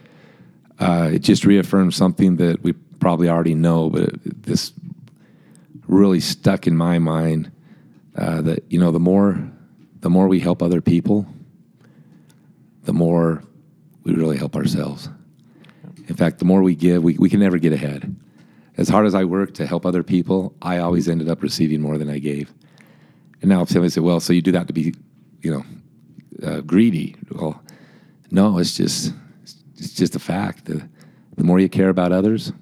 Uh, it just reaffirmed something that we probably already know, but it, this really stuck in my mind uh, that you know the more the more we help other people, the more we really help ourselves. In fact, the more we give, we, we can never get ahead. As hard as I worked to help other people, I always ended up receiving more than I gave. And now somebody said, well, so you do that to be, you know, uh, greedy. Well, no, it's just, it's just a fact. The, the more you care about others,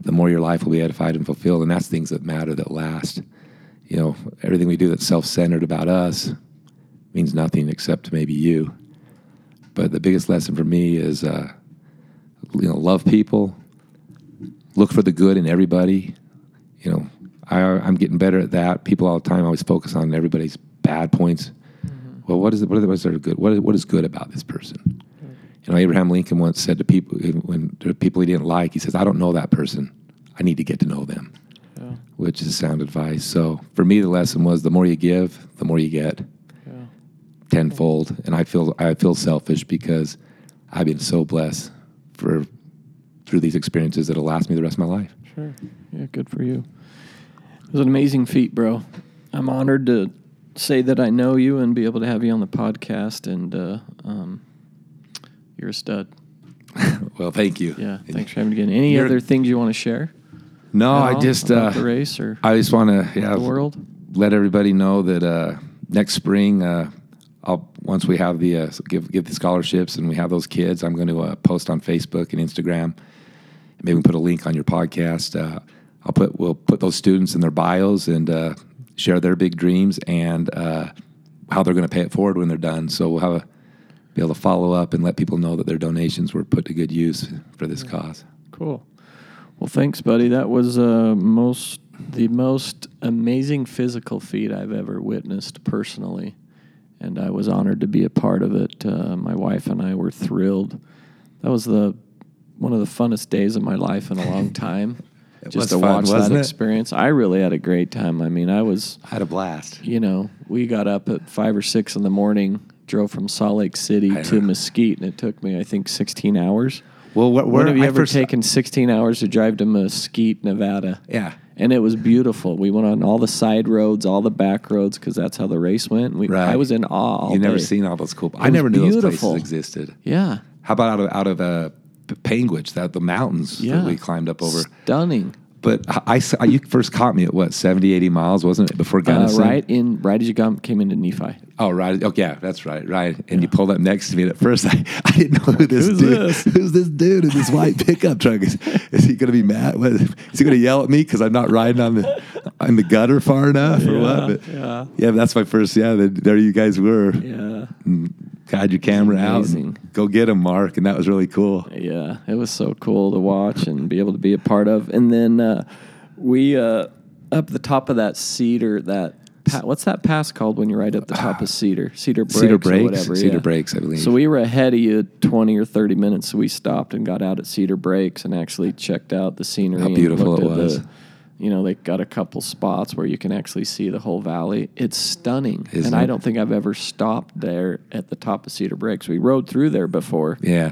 the more your life will be edified and fulfilled. And that's things that matter, that last. You know, everything we do that's self centered about us means nothing except maybe you. But the biggest lesson for me is, uh, you know, love people, look for the good in everybody. You know, I, I'm getting better at that. People all the time always focus on everybody's bad points. Mm-hmm. Well, what is it? What is there good? What is, what is good about this person? You know, Abraham Lincoln once said to people eh, when there were people he didn't like, he says, "I don't know that person. I need to get to know them," Yeah. which is sound advice. So for me, the lesson was: the more you give, the more you get Yeah. tenfold. And I feel I feel selfish because I've been so blessed for through these experiences that'll last me the rest of my life. Sure. Yeah, good for you. It was an amazing feat, bro. I'm honored to say that I know you and be able to have you on the podcast. And uh, um, you're a stud. well, thank you. Yeah. Thanks for having me again. Any other things you want to share? No, I just uh, the race or I just want to yeah the world. let everybody know that uh, next spring, uh, I'll once we have the uh, give give the scholarships and we have those kids, I'm going to uh, post on Facebook and Instagram. Maybe we put a link on your podcast. Uh, I'll put we'll put those students in their bios and uh, share their big dreams and uh, how they're going to pay it forward when they're done. So we'll have a be able to follow up and let people know that their donations were put to good use for this cause. Cool. Well, thanks, buddy. That was uh, most the most amazing physical feat I've ever witnessed personally, and I was honored to be a part of it. Uh, my wife and I were thrilled. That was the one of the funnest days of my life in a long time. It Just to fun, watch that it? experience, I really had a great time. I mean, I was I had a blast. you know, we got up at five or six in the morning, drove from Salt Lake City I to know. Mesquite, and it took me, I think, 16 hours. Well, where, When have you I ever first- taken 16 hours to drive to Mesquite, Nevada? Yeah. And it was beautiful. We went on all the side roads, all the back roads, because that's how the race went. We, Right. I was in awe. You never seen all those cool. I never knew beautiful. those places existed. Yeah. How about out of out of uh, Panguitch, that the mountains Yeah. that we climbed up over? Stunning. But I, I- you first caught me at what 70, 80 miles, wasn't it? Before Uh, Gunnison, right in right as you got, came into Nephi. Oh, right. Oh, yeah, that's right. Right. And you pulled up next to me. And at first, I, I didn't know who this Who's dude. this? Who's this dude in this white pickup truck? Is, is he going to be mad? What, is he going to yell at me because I'm not riding on the on the gutter far enough or what? But, yeah. yeah, that's my first. Yeah, then there you guys were. Yeah. Guide your camera out. And go get him, Mark. And that was really cool. Yeah, it was so cool to watch and be able to be a part of. And then uh, we uh, up the top of that cedar. That pa- what's that pass called when you're right up the top of cedar? Cedar breaks. Cedar Breaks? whatever. Cedar yeah. Breaks, I believe. So we were ahead of you twenty or thirty minutes. So we stopped and got out at Cedar Breaks and actually checked out the scenery. How beautiful it at the- was. You know, they got a couple spots where you can actually see the whole valley. It's stunning, Isn't and I it? don't think I've ever stopped there at the top of Cedar Breaks. We rode through there before. Yeah.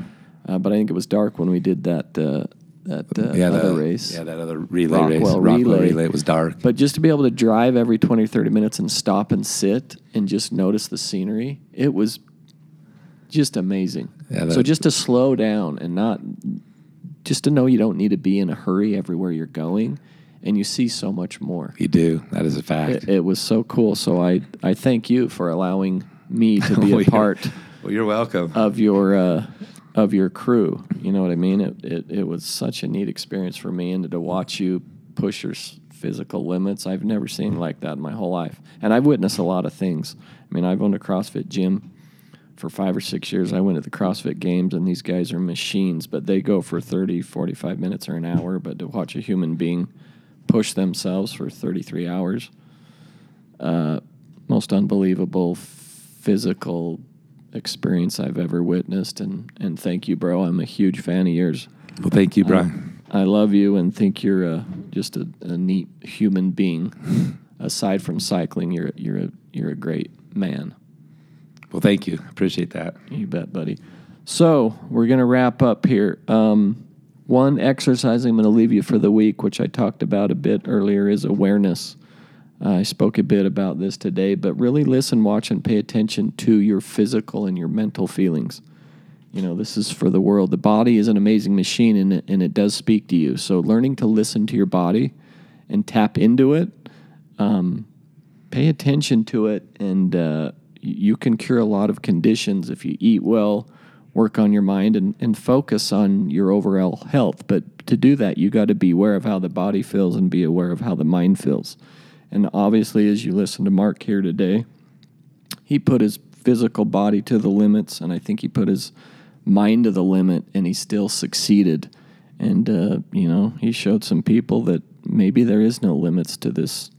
Uh, but I think it was dark when we did that uh, that uh, Yeah, other the, race. Yeah, that other relay race. Rockwell Rockwell relay. relay. It was dark. But just to be able to drive every 20 or 30 minutes and stop and sit and just notice the scenery, it was just amazing. Yeah, so just to slow down and not, just to know you don't need to be in a hurry everywhere you're going and you see so much more. you do. That is a fact. It, it was so cool. So I, I thank you for allowing me to be Well, a part Well, you're welcome. of your uh, of your crew. You know what I mean? It, it it was such a neat experience for me, and to watch you push your physical limits, I've never seen like that in my whole life. And I've witnessed a lot of things. I mean, I've owned a CrossFit gym for five or six years. I went to the CrossFit games, and these guys are machines, but they go for 30, 45 minutes or an hour. But to watch a human being push themselves for 33 hours, uh, most unbelievable physical experience I've ever witnessed. And, and thank you, bro. I'm a huge fan of yours. well, thank you, Brian. I love you and think you're a, just a, a neat human being. Aside from cycling, you're you're a you're a great man. well, thank you. Appreciate that. You bet, buddy. So we're gonna wrap up here. Um, one exercise I'm gonna leave you for the week, which I talked about a bit earlier, is awareness. I spoke a bit about this today, but really listen, watch, and pay attention to your physical and your mental feelings. You know, this is for the world. The body is an amazing machine and it, and it does speak to you. So, learning to listen to your body and tap into it, um, pay attention to it, and uh, you can cure a lot of conditions if you eat well, work on your mind, and, and focus on your overall health. But to do that, you got to be aware of how the body feels and be aware of how the mind feels. And obviously, as you listen to Mark here today, he put his physical body to the limits, and I think he put his mind to the limit, and he still succeeded. And uh, you know, he showed some people that maybe there is no limits to this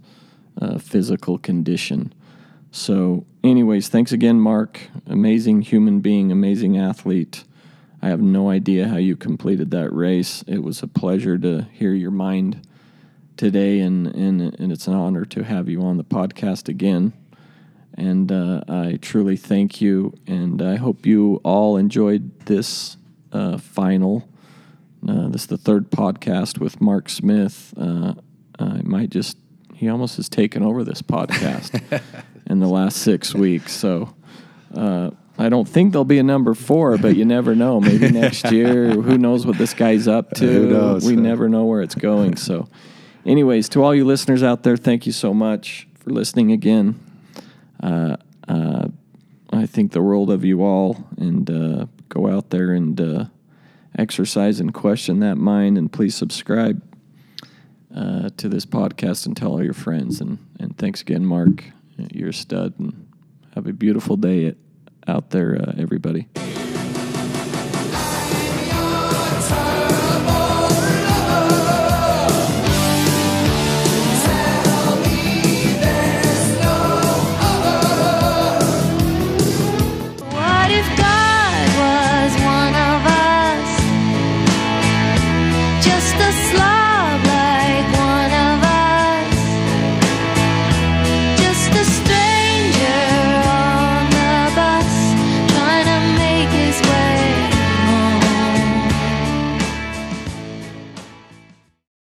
uh, physical condition. So, anyways, thanks again, Mark. Amazing human being, amazing athlete. I have no idea how you completed that race. It was a pleasure to hear your mind today, and, and, and it's an honor to have you on the podcast again. And uh, I truly thank you, and I hope you all enjoyed this uh, final. Uh, this is the third podcast with Mark Smith. Uh, I might just, he almost has taken over this podcast in the last six weeks. So uh, I don't think there'll be a number four, but you never know. Maybe next year. Who knows what this guy's up to? Who knows? We never know where it's going. So, anyways, to all you listeners out there, thank you so much for listening again. Uh, uh, I think the world of you all, and uh, go out there and uh, exercise and question that mind, and please subscribe uh, to this podcast and tell all your friends. And, and thanks again, Mark. You're a stud, and have a beautiful day out there, uh, everybody.